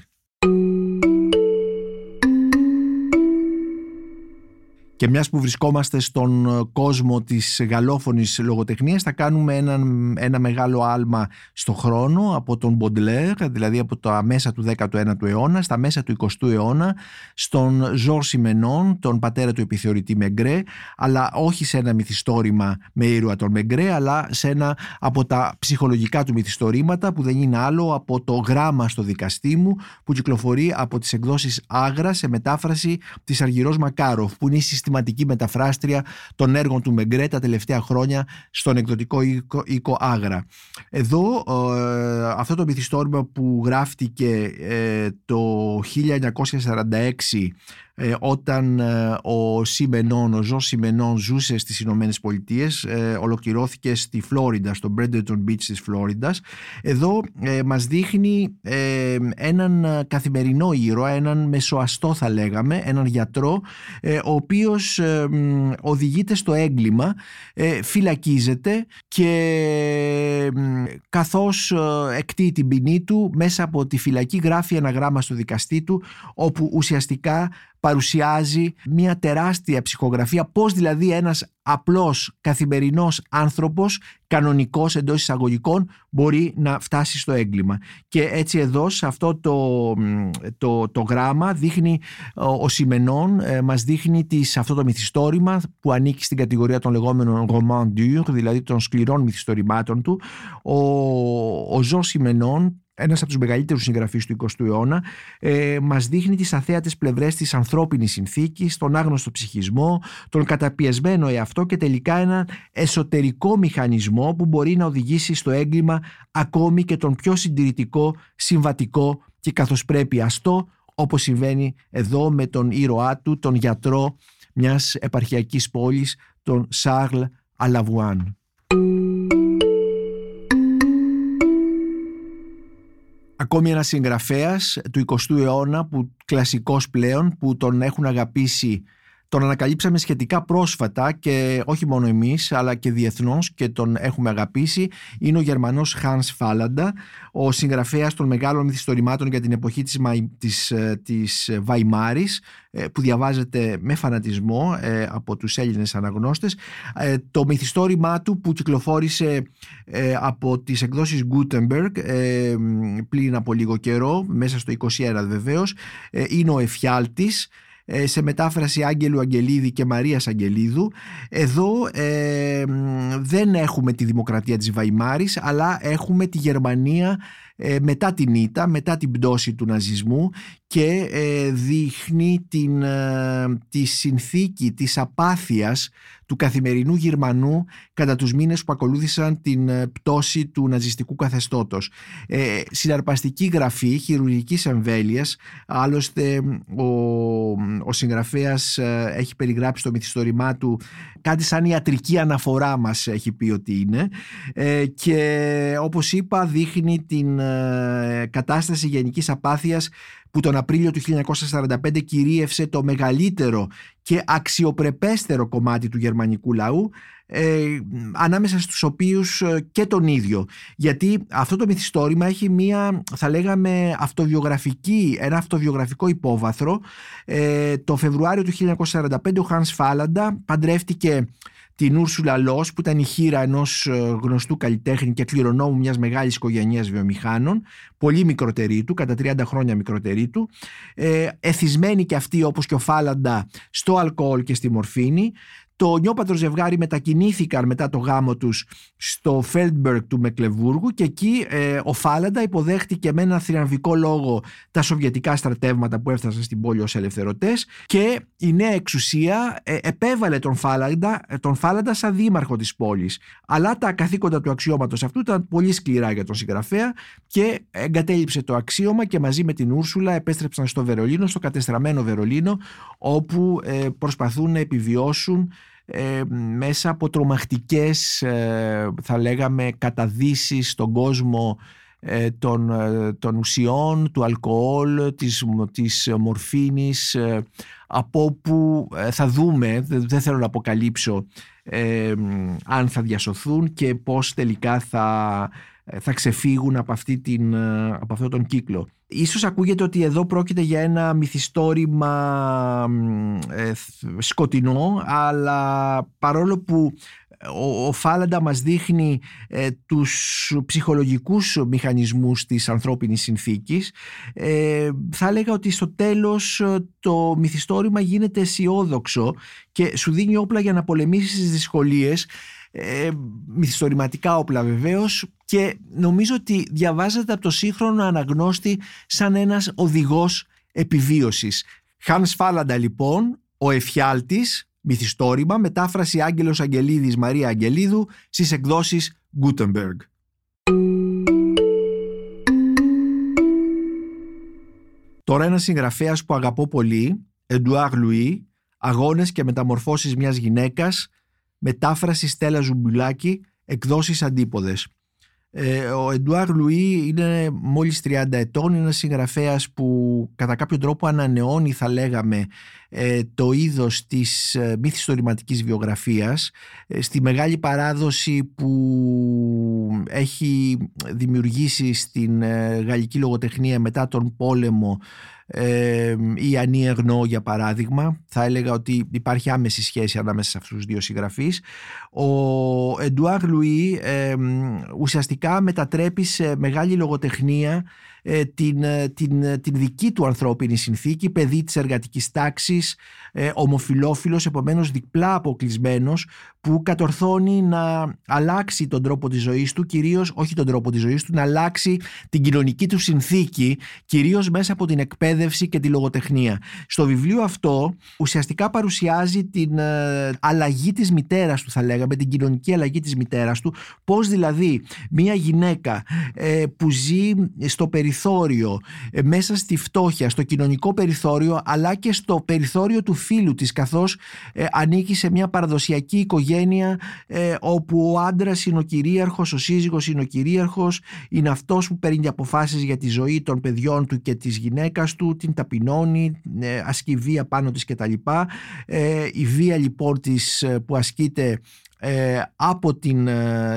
[SPEAKER 1] Και μιας που βρισκόμαστε στον ε, κόσμο της γαλλόφωνης λογοτεχνίας θα κάνουμε ένα, ένα μεγάλο άλμα στο χρόνο από τον Μποντλέρ, δηλαδή από τα μέσα του 19ου αιώνα στα μέσα του 20ου αιώνα, στον Ζορ Σιμενόν, τον πατέρα του επιθεωρητή Μεγκρέ, αλλά όχι σε ένα μυθιστόρημα με ήρωα τον Μεγκρέ, αλλά σε ένα από τα ψυχολογικά του μυθιστορήματα που δεν είναι άλλο από το γράμμα στο δικαστή μου που κυκλοφορεί από τις εκδόσεις Άγρα σε μετάφραση της Αργυρός Μακάροφ, που είναι η ενηγματική μεταφράστρια των έργων του Μεγκρέ τα τελευταία χρόνια στον εκδοτικό οίκο, οίκο Άγρα. Εδώ ε, αυτό το μυθιστόρημα που γράφτηκε ε, το 1946 ε, όταν ε, ο Σιμενών, ο Ζω Σιμενών ζούσε στις Ηνωμένες Πολιτείες ε, ολοκληρώθηκε στη Φλόριντα, στο Bradenton Beach της Φλόριντας. Εδώ ε, μας δείχνει ε, έναν καθημερινό ήρωα έναν μεσοαστό θα λέγαμε έναν γιατρό ο οποίος οδηγείται στο έγκλημα φυλακίζεται και καθώς εκτεί την ποινή του μέσα από τη φυλακή γράφει ένα γράμμα στο δικαστή του όπου ουσιαστικά παρουσιάζει μια τεράστια ψυχογραφία. Πώς δηλαδή ένας απλός καθημερινός άνθρωπος κανονικός εντός εισαγωγικών μπορεί να φτάσει στο έγκλημα. Και έτσι εδώ σε αυτό το, το, το γράμμα δείχνει ο Σιμενών ε, μας δείχνει τις, αυτό το μυθιστόρημα που ανήκει στην κατηγορία των λεγόμενων roman dur δηλαδή των σκληρών μυθιστορημάτων του. Ο, ο Ζω Σιμενών ένας από τους μεγαλύτερους συγγραφείς του 20ου αιώνα, ε, μας δείχνει τις αθέατες πλευρές της ανθρώπινης συνθήκης, τον άγνωστο ψυχισμό, τον καταπιεσμένο εαυτό και τελικά έναν εσωτερικό μηχανισμό που μπορεί να οδηγήσει στο έγκλημα ακόμη και τον πιο συντηρητικό, συμβατικό και καθώς πρέπει αστό, όπως συμβαίνει εδώ με τον ήρωά του, τον γιατρό μιας επαρχιακής πόλης, τον Σάρλ Αλαβουάν. Ακόμη ένας συγγραφέας του 20ου αιώνα που κλασικός πλέον που τον έχουν αγαπήσει τον ανακαλύψαμε σχετικά πρόσφατα και όχι μόνο εμείς αλλά και διεθνώς και τον έχουμε αγαπήσει. Είναι ο Γερμανός Hans Fallada ο συγγραφέας των μεγάλων μυθιστορημάτων για την εποχή της, της, ε, της Βαϊμάρης ε, που διαβάζεται με φανατισμό ε, από τους Έλληνες αναγνώστες. Το μυθιστόρημά του που κυκλοφόρησε από τις εκδόσεις Gutenberg πλην από λίγο καιρό μέσα στο 21 βεβαίως είναι ο Εφιάλτης ε, σε μετάφραση Άγγελου Αγγελίδη και Μαρίας Αγγελίδου. Εδώ ε, δεν έχουμε τη δημοκρατία της Βαϊμάρης αλλά έχουμε τη Γερμανία ε, μετά την ήττα, μετά την πτώση του ναζισμού και ε, δείχνει την, ε, τη συνθήκη της απάθειας του καθημερινού Γερμανού κατά τους μήνες που ακολούθησαν την πτώση του ναζιστικού καθεστώτος. Ε, συναρπαστική γραφή χειρουργικής εμβέλειας, άλλωστε ο, ο συγγραφέας έχει περιγράψει το μυθιστόρημά του. Κάτι σαν ιατρική αναφορά μας έχει πει ότι είναι. Και όπως είπα δείχνει την ε, κατάσταση γενικής απάθειας που τον Απρίλιο του 1945 κυρίευσε το μεγαλύτερο και αξιοπρεπέστερο κομμάτι του γερμανικού λαού ε, ανάμεσα στους οποίους ε, και τον ίδιο. Γιατί αυτό το μυθιστόρημα έχει μία θα λέγαμε αυτοβιογραφική, ένα αυτοβιογραφικό υπόβαθρο. Ε, το Φεβρουάριο του 1945 ο Hans Φάλαντα παντρεύτηκε την Ούρσουλα Λός που ήταν η χείρα ενός ε, γνωστού καλλιτέχνη και κληρονόμου μιας μεγάλης οικογένειας βιομηχάνων πολύ μικρότερη του, κατά 30 χρόνια μικρότερη του ε, εθισμένη και αυτή όπως και ο Φάλαντα στο αλκοόλ και στη μορφήνη το νιόπατρο ζευγάρι μετακινήθηκαν μετά το γάμο τους στο Φέλτμπεργκ του Μεκλεβούργου και εκεί ε, ο Φάλαντα υποδέχτηκε με ένα θριαμβικό λόγο τα σοβιετικά στρατεύματα που έφτασαν στην πόλη ως ελευθερωτές και η νέα εξουσία ε, επέβαλε τον Φάλαντα, ε, τον Φάλαντα σαν δήμαρχο της πόλης. Αλλά τα καθήκοντα του αξιώματος αυτού ήταν πολύ σκληρά για τον συγγραφέα και εγκατέλειψε το αξίωμα και μαζί με την Ούρσουλα επέστρεψαν στο Βερολίνο, στο κατεστραμμένο Βερολίνο όπου ε, προσπαθούν να επιβιώσουν ε, μέσα από τρομακτικές ε, θα λέγαμε καταδύσεις στον κόσμο ε, των, των ουσιών, του αλκοόλ, της, της μορφήνης από όπου θα δούμε, δεν θέλω να αποκαλύψω αν θα διασωθούν και πώς τελικά θα, θα ξεφύγουν από, αυτή την, από αυτόν τον κύκλο. Ίσως ακούγεται ότι εδώ πρόκειται για ένα μυθιστόρημα ε, σκοτεινό αλλά παρόλο που ο, ο Φάλαντα μας δείχνει ε, τους ψυχολογικούς μηχανισμούς της ανθρώπινης συνθήκης ε, θα έλεγα ότι στο τέλος ε, το μυθιστόρημα γίνεται αισιόδοξο και σου δίνει όπλα για να πολεμήσεις τις δυσκολίες ε, μυθιστορηματικά όπλα βεβαίως και νομίζω ότι διαβάζεται από το σύγχρονο αναγνώστη σαν ένας οδηγός επιβίωσης. Χάνς Φάλαντα λοιπόν, ο εφιάλτης, Μυθιστόρημα, μετάφραση Άγγελος Αγγελίδης Μαρία Αγγελίδου στις εκδόσεις Gutenberg. Τώρα ένας συγγραφέας που αγαπώ πολύ, Εντουάρ Λουί, «Αγώνες και μεταμορφώσεις μιας γυναίκας», μετάφραση Στέλλα Ζουμπουλάκη, εκδόσεις αντίποδες. Ε, ο Εντουάρ Λουί είναι μόλις 30 ετών, είναι ένας συγγραφέας που κατά κάποιο τρόπο ανανεώνει θα λέγαμε ε, το είδος της ε, μυθιστορηματικής βιογραφίας στη μεγάλη παράδοση που έχει δημιουργήσει στην γαλλική λογοτεχνία μετά τον πόλεμο ε, η Ανή Ερνό για παράδειγμα θα έλεγα ότι υπάρχει άμεση σχέση ανάμεσα σε αυτούς τους δύο συγγραφείς. Ο Εντουάρ Λουί ουσιαστικά μετατρέπει σε μεγάλη λογοτεχνία ε, την, ε, την, ε, την δική του ανθρώπινη συνθήκη, παιδί της εργατικής τάξης, ε, ομοφιλόφιλος, επομένως διπλά αποκλεισμένος, που κατορθώνει να αλλάξει τον τρόπο της ζωής του, κυρίως όχι τον τρόπο της ζωής του, να αλλάξει την κοινωνική του συνθήκη, κυρίως μέσα από την εκπαίδευση και τη λογοτεχνία. Στο βιβλίο αυτό ουσιαστικά παρουσιάζει την αλλαγή της μητέρας του, θα λέγαμε, την κοινωνική αλλαγή της μητέρας του, πώς δηλαδή μια γυναίκα που ζει στο περιθώριο περιθώριο, ε, μέσα στη φτώχεια, στο κοινωνικό περιθώριο αλλά και στο περιθώριο του φίλου της καθώς ε, ανήκει σε μια παραδοσιακή οικογένεια ε, όπου ο άντρας είναι ο κυρίαρχος, ο σύζυγος είναι ο κυρίαρχος, είναι αυτός που παίρνει αποφάσεις για τη ζωή των παιδιών του και της γυναίκας του, την ταπεινώνει, ε, ασκεί βία πάνω της κτλ. Ε, η βία λοιπόν της που ασκείται από την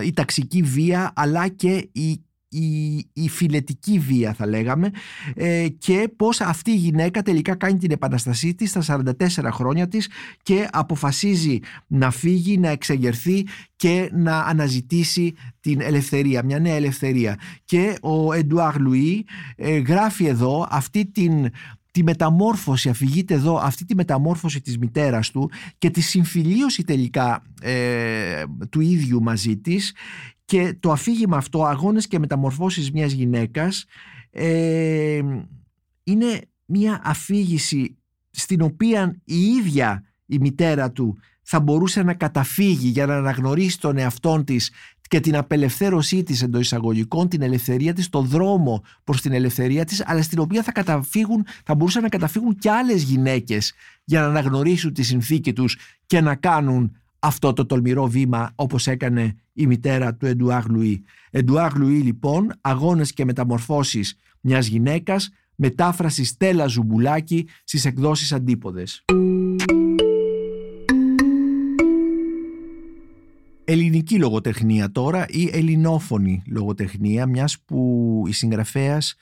[SPEAKER 1] η ταξική βία αλλά και η η, η φιλετική βία θα λέγαμε ε, και πως αυτή η γυναίκα τελικά κάνει την επαναστασή της στα 44 χρόνια της και αποφασίζει να φύγει, να εξεγερθεί και να αναζητήσει την ελευθερία, μια νέα ελευθερία. Και ο Εντουάρ Λουί ε, γράφει εδώ αυτή την τη μεταμόρφωση, αφηγείται εδώ αυτή τη μεταμόρφωση της μητέρας του και τη συμφιλίωση τελικά ε, του ίδιου μαζί της και το αφήγημα αυτό, αγώνες και μεταμορφώσεις μιας γυναίκας, ε, είναι μια αφήγηση στην οποία η ίδια η μητέρα του θα μπορούσε να καταφύγει για να αναγνωρίσει τον εαυτόν της και την απελευθέρωσή της εντός εισαγωγικών, την ελευθερία της, το δρόμο προς την ελευθερία της, αλλά στην οποία θα, καταφύγουν, θα μπορούσαν να καταφύγουν και άλλες γυναίκες για να αναγνωρίσουν τη συνθήκη τους και να κάνουν αυτό το τολμηρό βήμα όπως έκανε η μητέρα του Εντουάρ Λουί. Εντουάρ Λουί λοιπόν, αγώνες και μεταμορφώσεις μιας γυναίκας, μετάφραση Στέλλα Ζουμπουλάκη στις εκδόσεις αντίποδες. Ελληνική λογοτεχνία τώρα ή ελληνόφωνη λογοτεχνία μιας που η συγγραφέας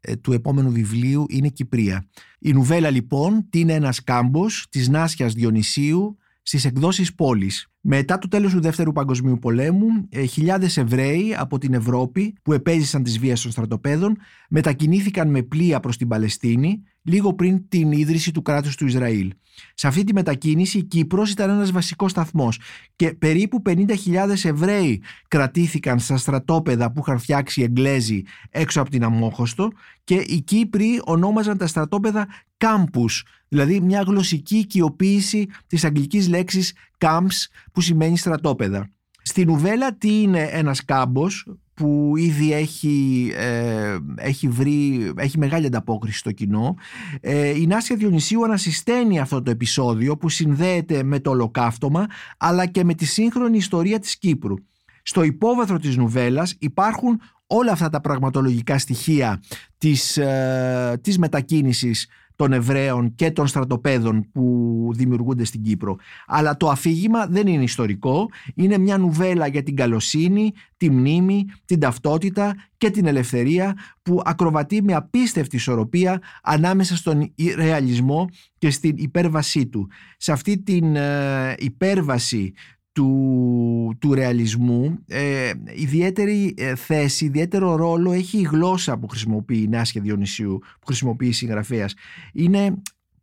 [SPEAKER 1] ε, του επόμενου βιβλίου είναι Κυπρία. Η νουβέλα λοιπόν τι είναι ένας κάμπος της Νάσιας Διονυσίου στις εκδόσεις πόλης. Μετά το τέλος του Δεύτερου Παγκοσμίου Πολέμου, ε, χιλιάδες Εβραίοι από την Ευρώπη που επέζησαν τις βίες των στρατοπέδων μετακινήθηκαν με πλοία προς την Παλαιστίνη λίγο πριν την ίδρυση του κράτους του Ισραήλ. Σε αυτή τη μετακίνηση η Κύπρος ήταν ένας βασικός σταθμός και περίπου 50.000 Εβραίοι κρατήθηκαν στα στρατόπεδα που είχαν φτιάξει οι Εγγλέζοι έξω από την Αμόχωστο και οι Κύπροι ονόμαζαν τα στρατόπεδα κάμπους, δηλαδή μια γλωσσική οικειοποίηση της αγγλικής λέξης camps που σημαίνει στρατόπεδα. Στην Ουβέλα τι είναι ένας κάμπος που ήδη έχει, ε, έχει, βρει, έχει μεγάλη ανταπόκριση στο κοινό. Ε, η Νάσια Διονυσίου ανασυσταίνει αυτό το επεισόδιο που συνδέεται με το ολοκαύτωμα αλλά και με τη σύγχρονη ιστορία της Κύπρου. Στο υπόβαθρο της νουβέλας υπάρχουν όλα αυτά τα πραγματολογικά στοιχεία της, ε, της μετακίνησης των Εβραίων και των στρατοπέδων που δημιουργούνται στην Κύπρο. Αλλά το αφήγημα δεν είναι ιστορικό, είναι μια νουβέλα για την καλοσύνη, τη μνήμη, την ταυτότητα και την ελευθερία που ακροβατεί με απίστευτη ισορροπία ανάμεσα στον ρεαλισμό και στην υπέρβασή του. Σε αυτή την ε, υπέρβαση του, του ρεαλισμού ε, ιδιαίτερη ε, θέση, ιδιαίτερο ρόλο έχει η γλώσσα που χρησιμοποιεί η Νάσια Διονυσίου, που χρησιμοποιεί η συγγραφέας. Είναι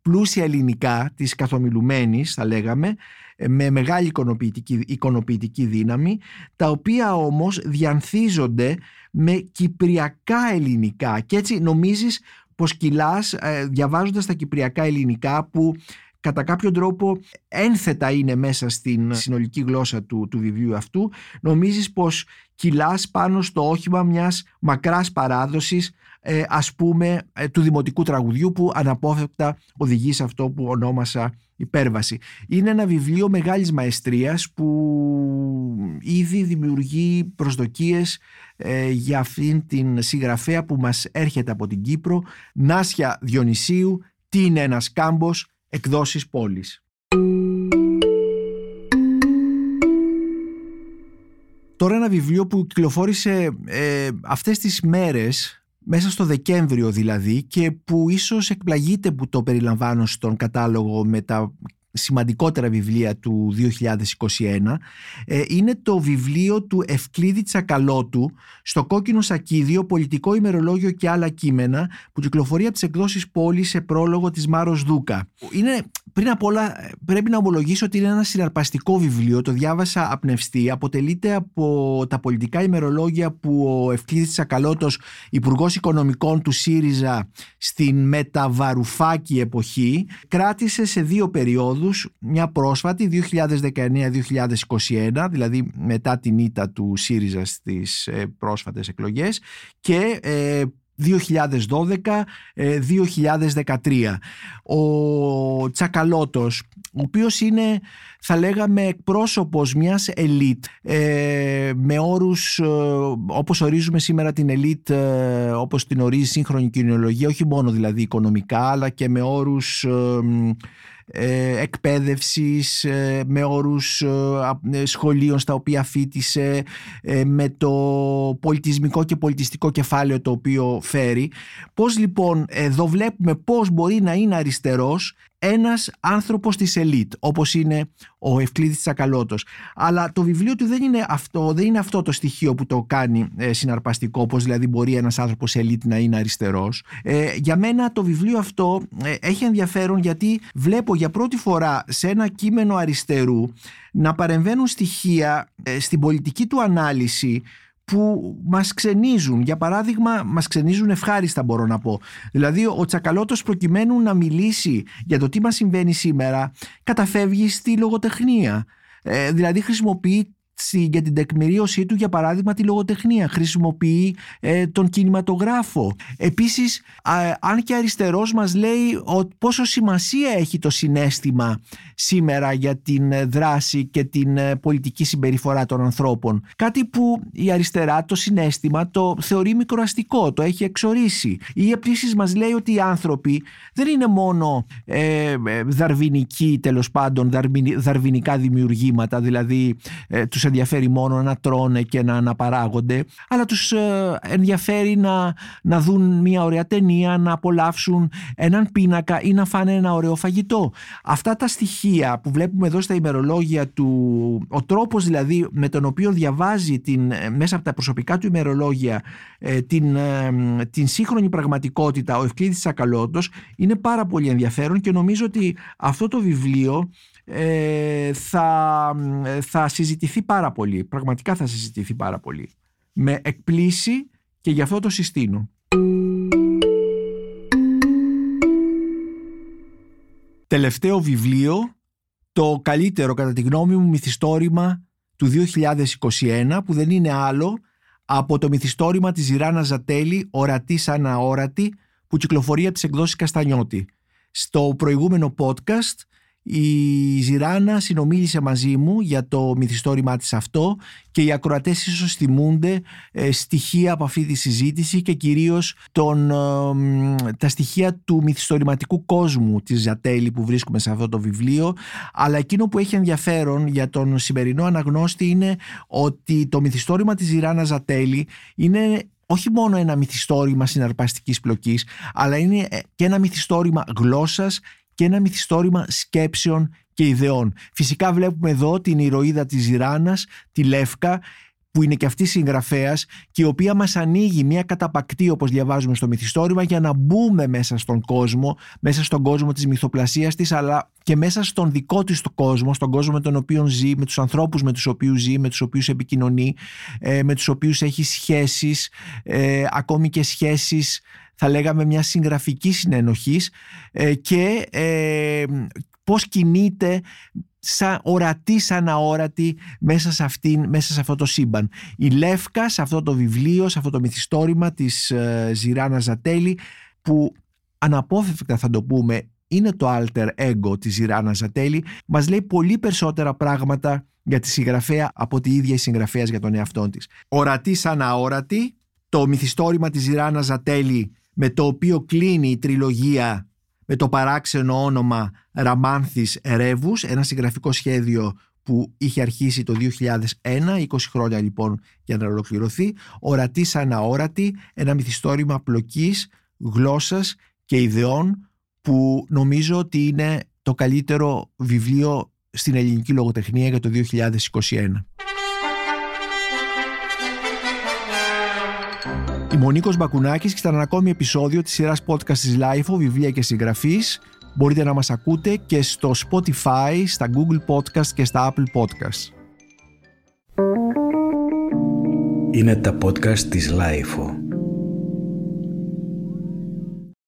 [SPEAKER 1] πλούσια ελληνικά της καθομιλουμένης θα λέγαμε ε, με μεγάλη εικονοποιητική, εικονοποιητική δύναμη τα οποία όμως διανθίζονται με κυπριακά ελληνικά και έτσι νομίζεις πως κυλάς ε, διαβάζοντας τα κυπριακά ελληνικά που κατά κάποιο τρόπο ένθετα είναι μέσα στην συνολική γλώσσα του, του βιβλίου αυτού νομίζεις πως κυλάς πάνω στο όχημα μιας μακράς παράδοσης ε, ας πούμε ε, του δημοτικού τραγουδιού που αναπόφευκτα οδηγεί σε αυτό που ονόμασα υπέρβαση. Είναι ένα βιβλίο μεγάλης μαεστρίας που ήδη δημιουργεί προσδοκίες ε, για αυτήν την συγγραφέα που μας έρχεται από την Κύπρο Νάσια Διονυσίου «Τι είναι ένας κάμπος» εκδόσεις πόλης. Τώρα ένα βιβλίο που κυκλοφόρησε ε, αυτές τις μέρες μέσα στο Δεκέμβριο δηλαδή και που ίσως εκπλαγείται που το περιλαμβάνω στον κατάλογο με τα σημαντικότερα βιβλία του 2021 ε, είναι το βιβλίο του Ευκλήδη Τσακαλώτου στο κόκκινο σακίδιο πολιτικό ημερολόγιο και άλλα κείμενα που κυκλοφορεί από τις εκδόσεις πόλη σε πρόλογο της Μάρος Δούκα. Είναι, πριν απ' όλα πρέπει να ομολογήσω ότι είναι ένα συναρπαστικό βιβλίο, το διάβασα απνευστή, αποτελείται από τα πολιτικά ημερολόγια που ο Ευκλήδης Τσακαλώτος, Υπουργός Οικονομικών του ΣΥΡΙΖΑ στην μεταβαρουφάκη εποχή, κράτησε σε δύο περιόδους. Μια πρόσφατη 2019-2021, δηλαδή μετά την ήττα του ΣΥΡΙΖΑ στις ε, πρόσφατες εκλογές και 2012-2013. Ε, ο Τσακαλώτος, ο οποίος είναι θα λέγαμε εκπρόσωπος μιας ελίτ ε, με όρους όπως ορίζουμε σήμερα την ελίτ όπως την ορίζει σύγχρονη κοινωνιολογία όχι μόνο δηλαδή οικονομικά αλλά και με όρους ε, εκπαίδευσης ε, με όρους ε, σχολείων στα οποία φίτησε με το πολιτισμικό και πολιτιστικό κεφάλαιο το οποίο φέρει. Πώς λοιπόν εδώ βλέπουμε πώς μπορεί να είναι αριστερός ένας άνθρωπος της ελίτ όπως είναι ο Ευκλήδης Τσακαλώτος. Αλλά το βιβλίο του δεν είναι αυτό, δεν είναι αυτό το στοιχείο που το κάνει ε, συναρπαστικό πως δηλαδή μπορεί ένας άνθρωπος ελίτ να είναι αριστερός. Ε, για μένα το βιβλίο αυτό ε, έχει ενδιαφέρον γιατί βλέπω για πρώτη φορά σε ένα κείμενο αριστερού να παρεμβαίνουν στοιχεία ε, στην πολιτική του ανάλυση που μας ξενίζουν. Για παράδειγμα, μας ξενίζουν ευχάριστα μπορώ να πω. Δηλαδή, ο Τσακαλώτος προκειμένου να μιλήσει για το τι μας συμβαίνει σήμερα, καταφεύγει στη λογοτεχνία. Ε, δηλαδή χρησιμοποιεί για την τεκμηρίωσή του για παράδειγμα τη λογοτεχνία. Χρησιμοποιεί ε, τον κινηματογράφο. Επίσης αν και αριστερός μας λέει ότι πόσο σημασία έχει το συνέστημα σήμερα για την ε, δράση και την ε, πολιτική συμπεριφορά των ανθρώπων. Κάτι που η αριστερά το συνέστημα το θεωρεί μικροαστικό το έχει εξορίσει. Ή επίσης μας λέει ότι οι άνθρωποι δεν είναι μόνο ε, δαρβινικοί τέλος πάντων δαρβινικά δημιουργήματα δηλαδή τους ενδιαφέρει μόνο να τρώνε και να αναπαράγονται αλλά τους ε, ενδιαφέρει να, να δουν μια ωραία ταινία, να απολαύσουν έναν πίνακα ή να φάνε ένα ωραίο φαγητό. Αυτά τα στοιχεία που βλέπουμε εδώ στα ημερολόγια του, ο τρόπος δηλαδή με τον οποίο διαβάζει την, ε, μέσα από τα προσωπικά του ημερολόγια ε, την, την σύγχρονη πραγματικότητα ο Ευκλήδης Σακαλώτος είναι πάρα πολύ ενδιαφέρον και νομίζω ότι αυτό το βιβλίο ε, θα, θα συζητηθεί πάρα πολύ. Πραγματικά θα συζητηθεί πάρα πολύ. Με εκπλήσει και γι' αυτό το συστήνω. Τελευταίο βιβλίο, το καλύτερο κατά τη γνώμη μου μυθιστόρημα του 2021 που δεν είναι άλλο από το μυθιστόρημα της Ζηράνα Ζατέλη «Ορατή σαν αόρατη» που κυκλοφορεί από τις εκδόσεις Καστανιώτη. Στο προηγούμενο podcast η Ζηράνα συνομίλησε μαζί μου για το μυθιστόρημά της αυτό και οι ακροατές ίσως θυμούνται ε, στοιχεία από αυτή τη συζήτηση και κυρίως τον, τα στοιχεία του μυθιστορηματικού κόσμου της Ζατέλη που βρίσκουμε σε αυτό το βιβλίο. Αλλά εκείνο που έχει ενδιαφέρον για τον σημερινό αναγνώστη είναι ότι το μυθιστόρημα της Ζηράνα Ζατέλη είναι όχι μόνο ένα μυθιστόρημα συναρπαστικής πλοκής αλλά είναι ε, και ένα μυθιστόρημα γλώσσας και ένα μυθιστόρημα σκέψεων και ιδεών. Φυσικά βλέπουμε εδώ την ηρωίδα της Ζηράνας, τη Λεύκα, που είναι και αυτή συγγραφέας και η οποία μας ανοίγει μια καταπακτή όπως διαβάζουμε στο μυθιστόρημα για να μπούμε μέσα στον κόσμο, μέσα στον κόσμο της μυθοπλασίας της αλλά και μέσα στον δικό της το κόσμο, στον κόσμο με τον οποίο ζει, με τους ανθρώπους με τους οποίους ζει, με τους οποίους επικοινωνεί, ε, με τους οποίους έχει σχέσεις, ε, ακόμη και σχέσεις θα λέγαμε μια συγγραφική συνενοχής ε, και πώς κινείται σαν ορατή, σαν αόρατη μέσα σε, αυτήν, μέσα σε αυτό το σύμπαν. Η Λεύκα σε αυτό το βιβλίο, σε αυτό το μυθιστόρημα της ε, Ζηράνα Ζατέλη που αναπόφευκτα θα το πούμε είναι το alter ego της Ζηράνα Ζατέλη μας λέει πολύ περισσότερα πράγματα για τη συγγραφέα από τη ίδια η συγγραφέας για τον εαυτό της. Ορατή σαν αόρατη, το μυθιστόρημα της Ζηράνα Ζατέλη με το οποίο κλείνει η τριλογία με το παράξενο όνομα Ραμάνθης Ερεύους, ένα συγγραφικό σχέδιο που είχε αρχίσει το 2001, 20 χρόνια λοιπόν για να ολοκληρωθεί, ορατή σαν αόρατη, ένα μυθιστόρημα πλοκής, γλώσσας και ιδεών που νομίζω ότι είναι το καλύτερο βιβλίο στην ελληνική λογοτεχνία για το 2021. Είμαι ο Νίκος Μπακουνάκης και στα ένα ακόμη επεισόδιο της σειράς podcast της LIFO, βιβλία και συγγραφής. Μπορείτε να μας ακούτε και στο Spotify, στα Google Podcast και στα Apple Podcast.
[SPEAKER 2] Είναι τα podcast της LIFO.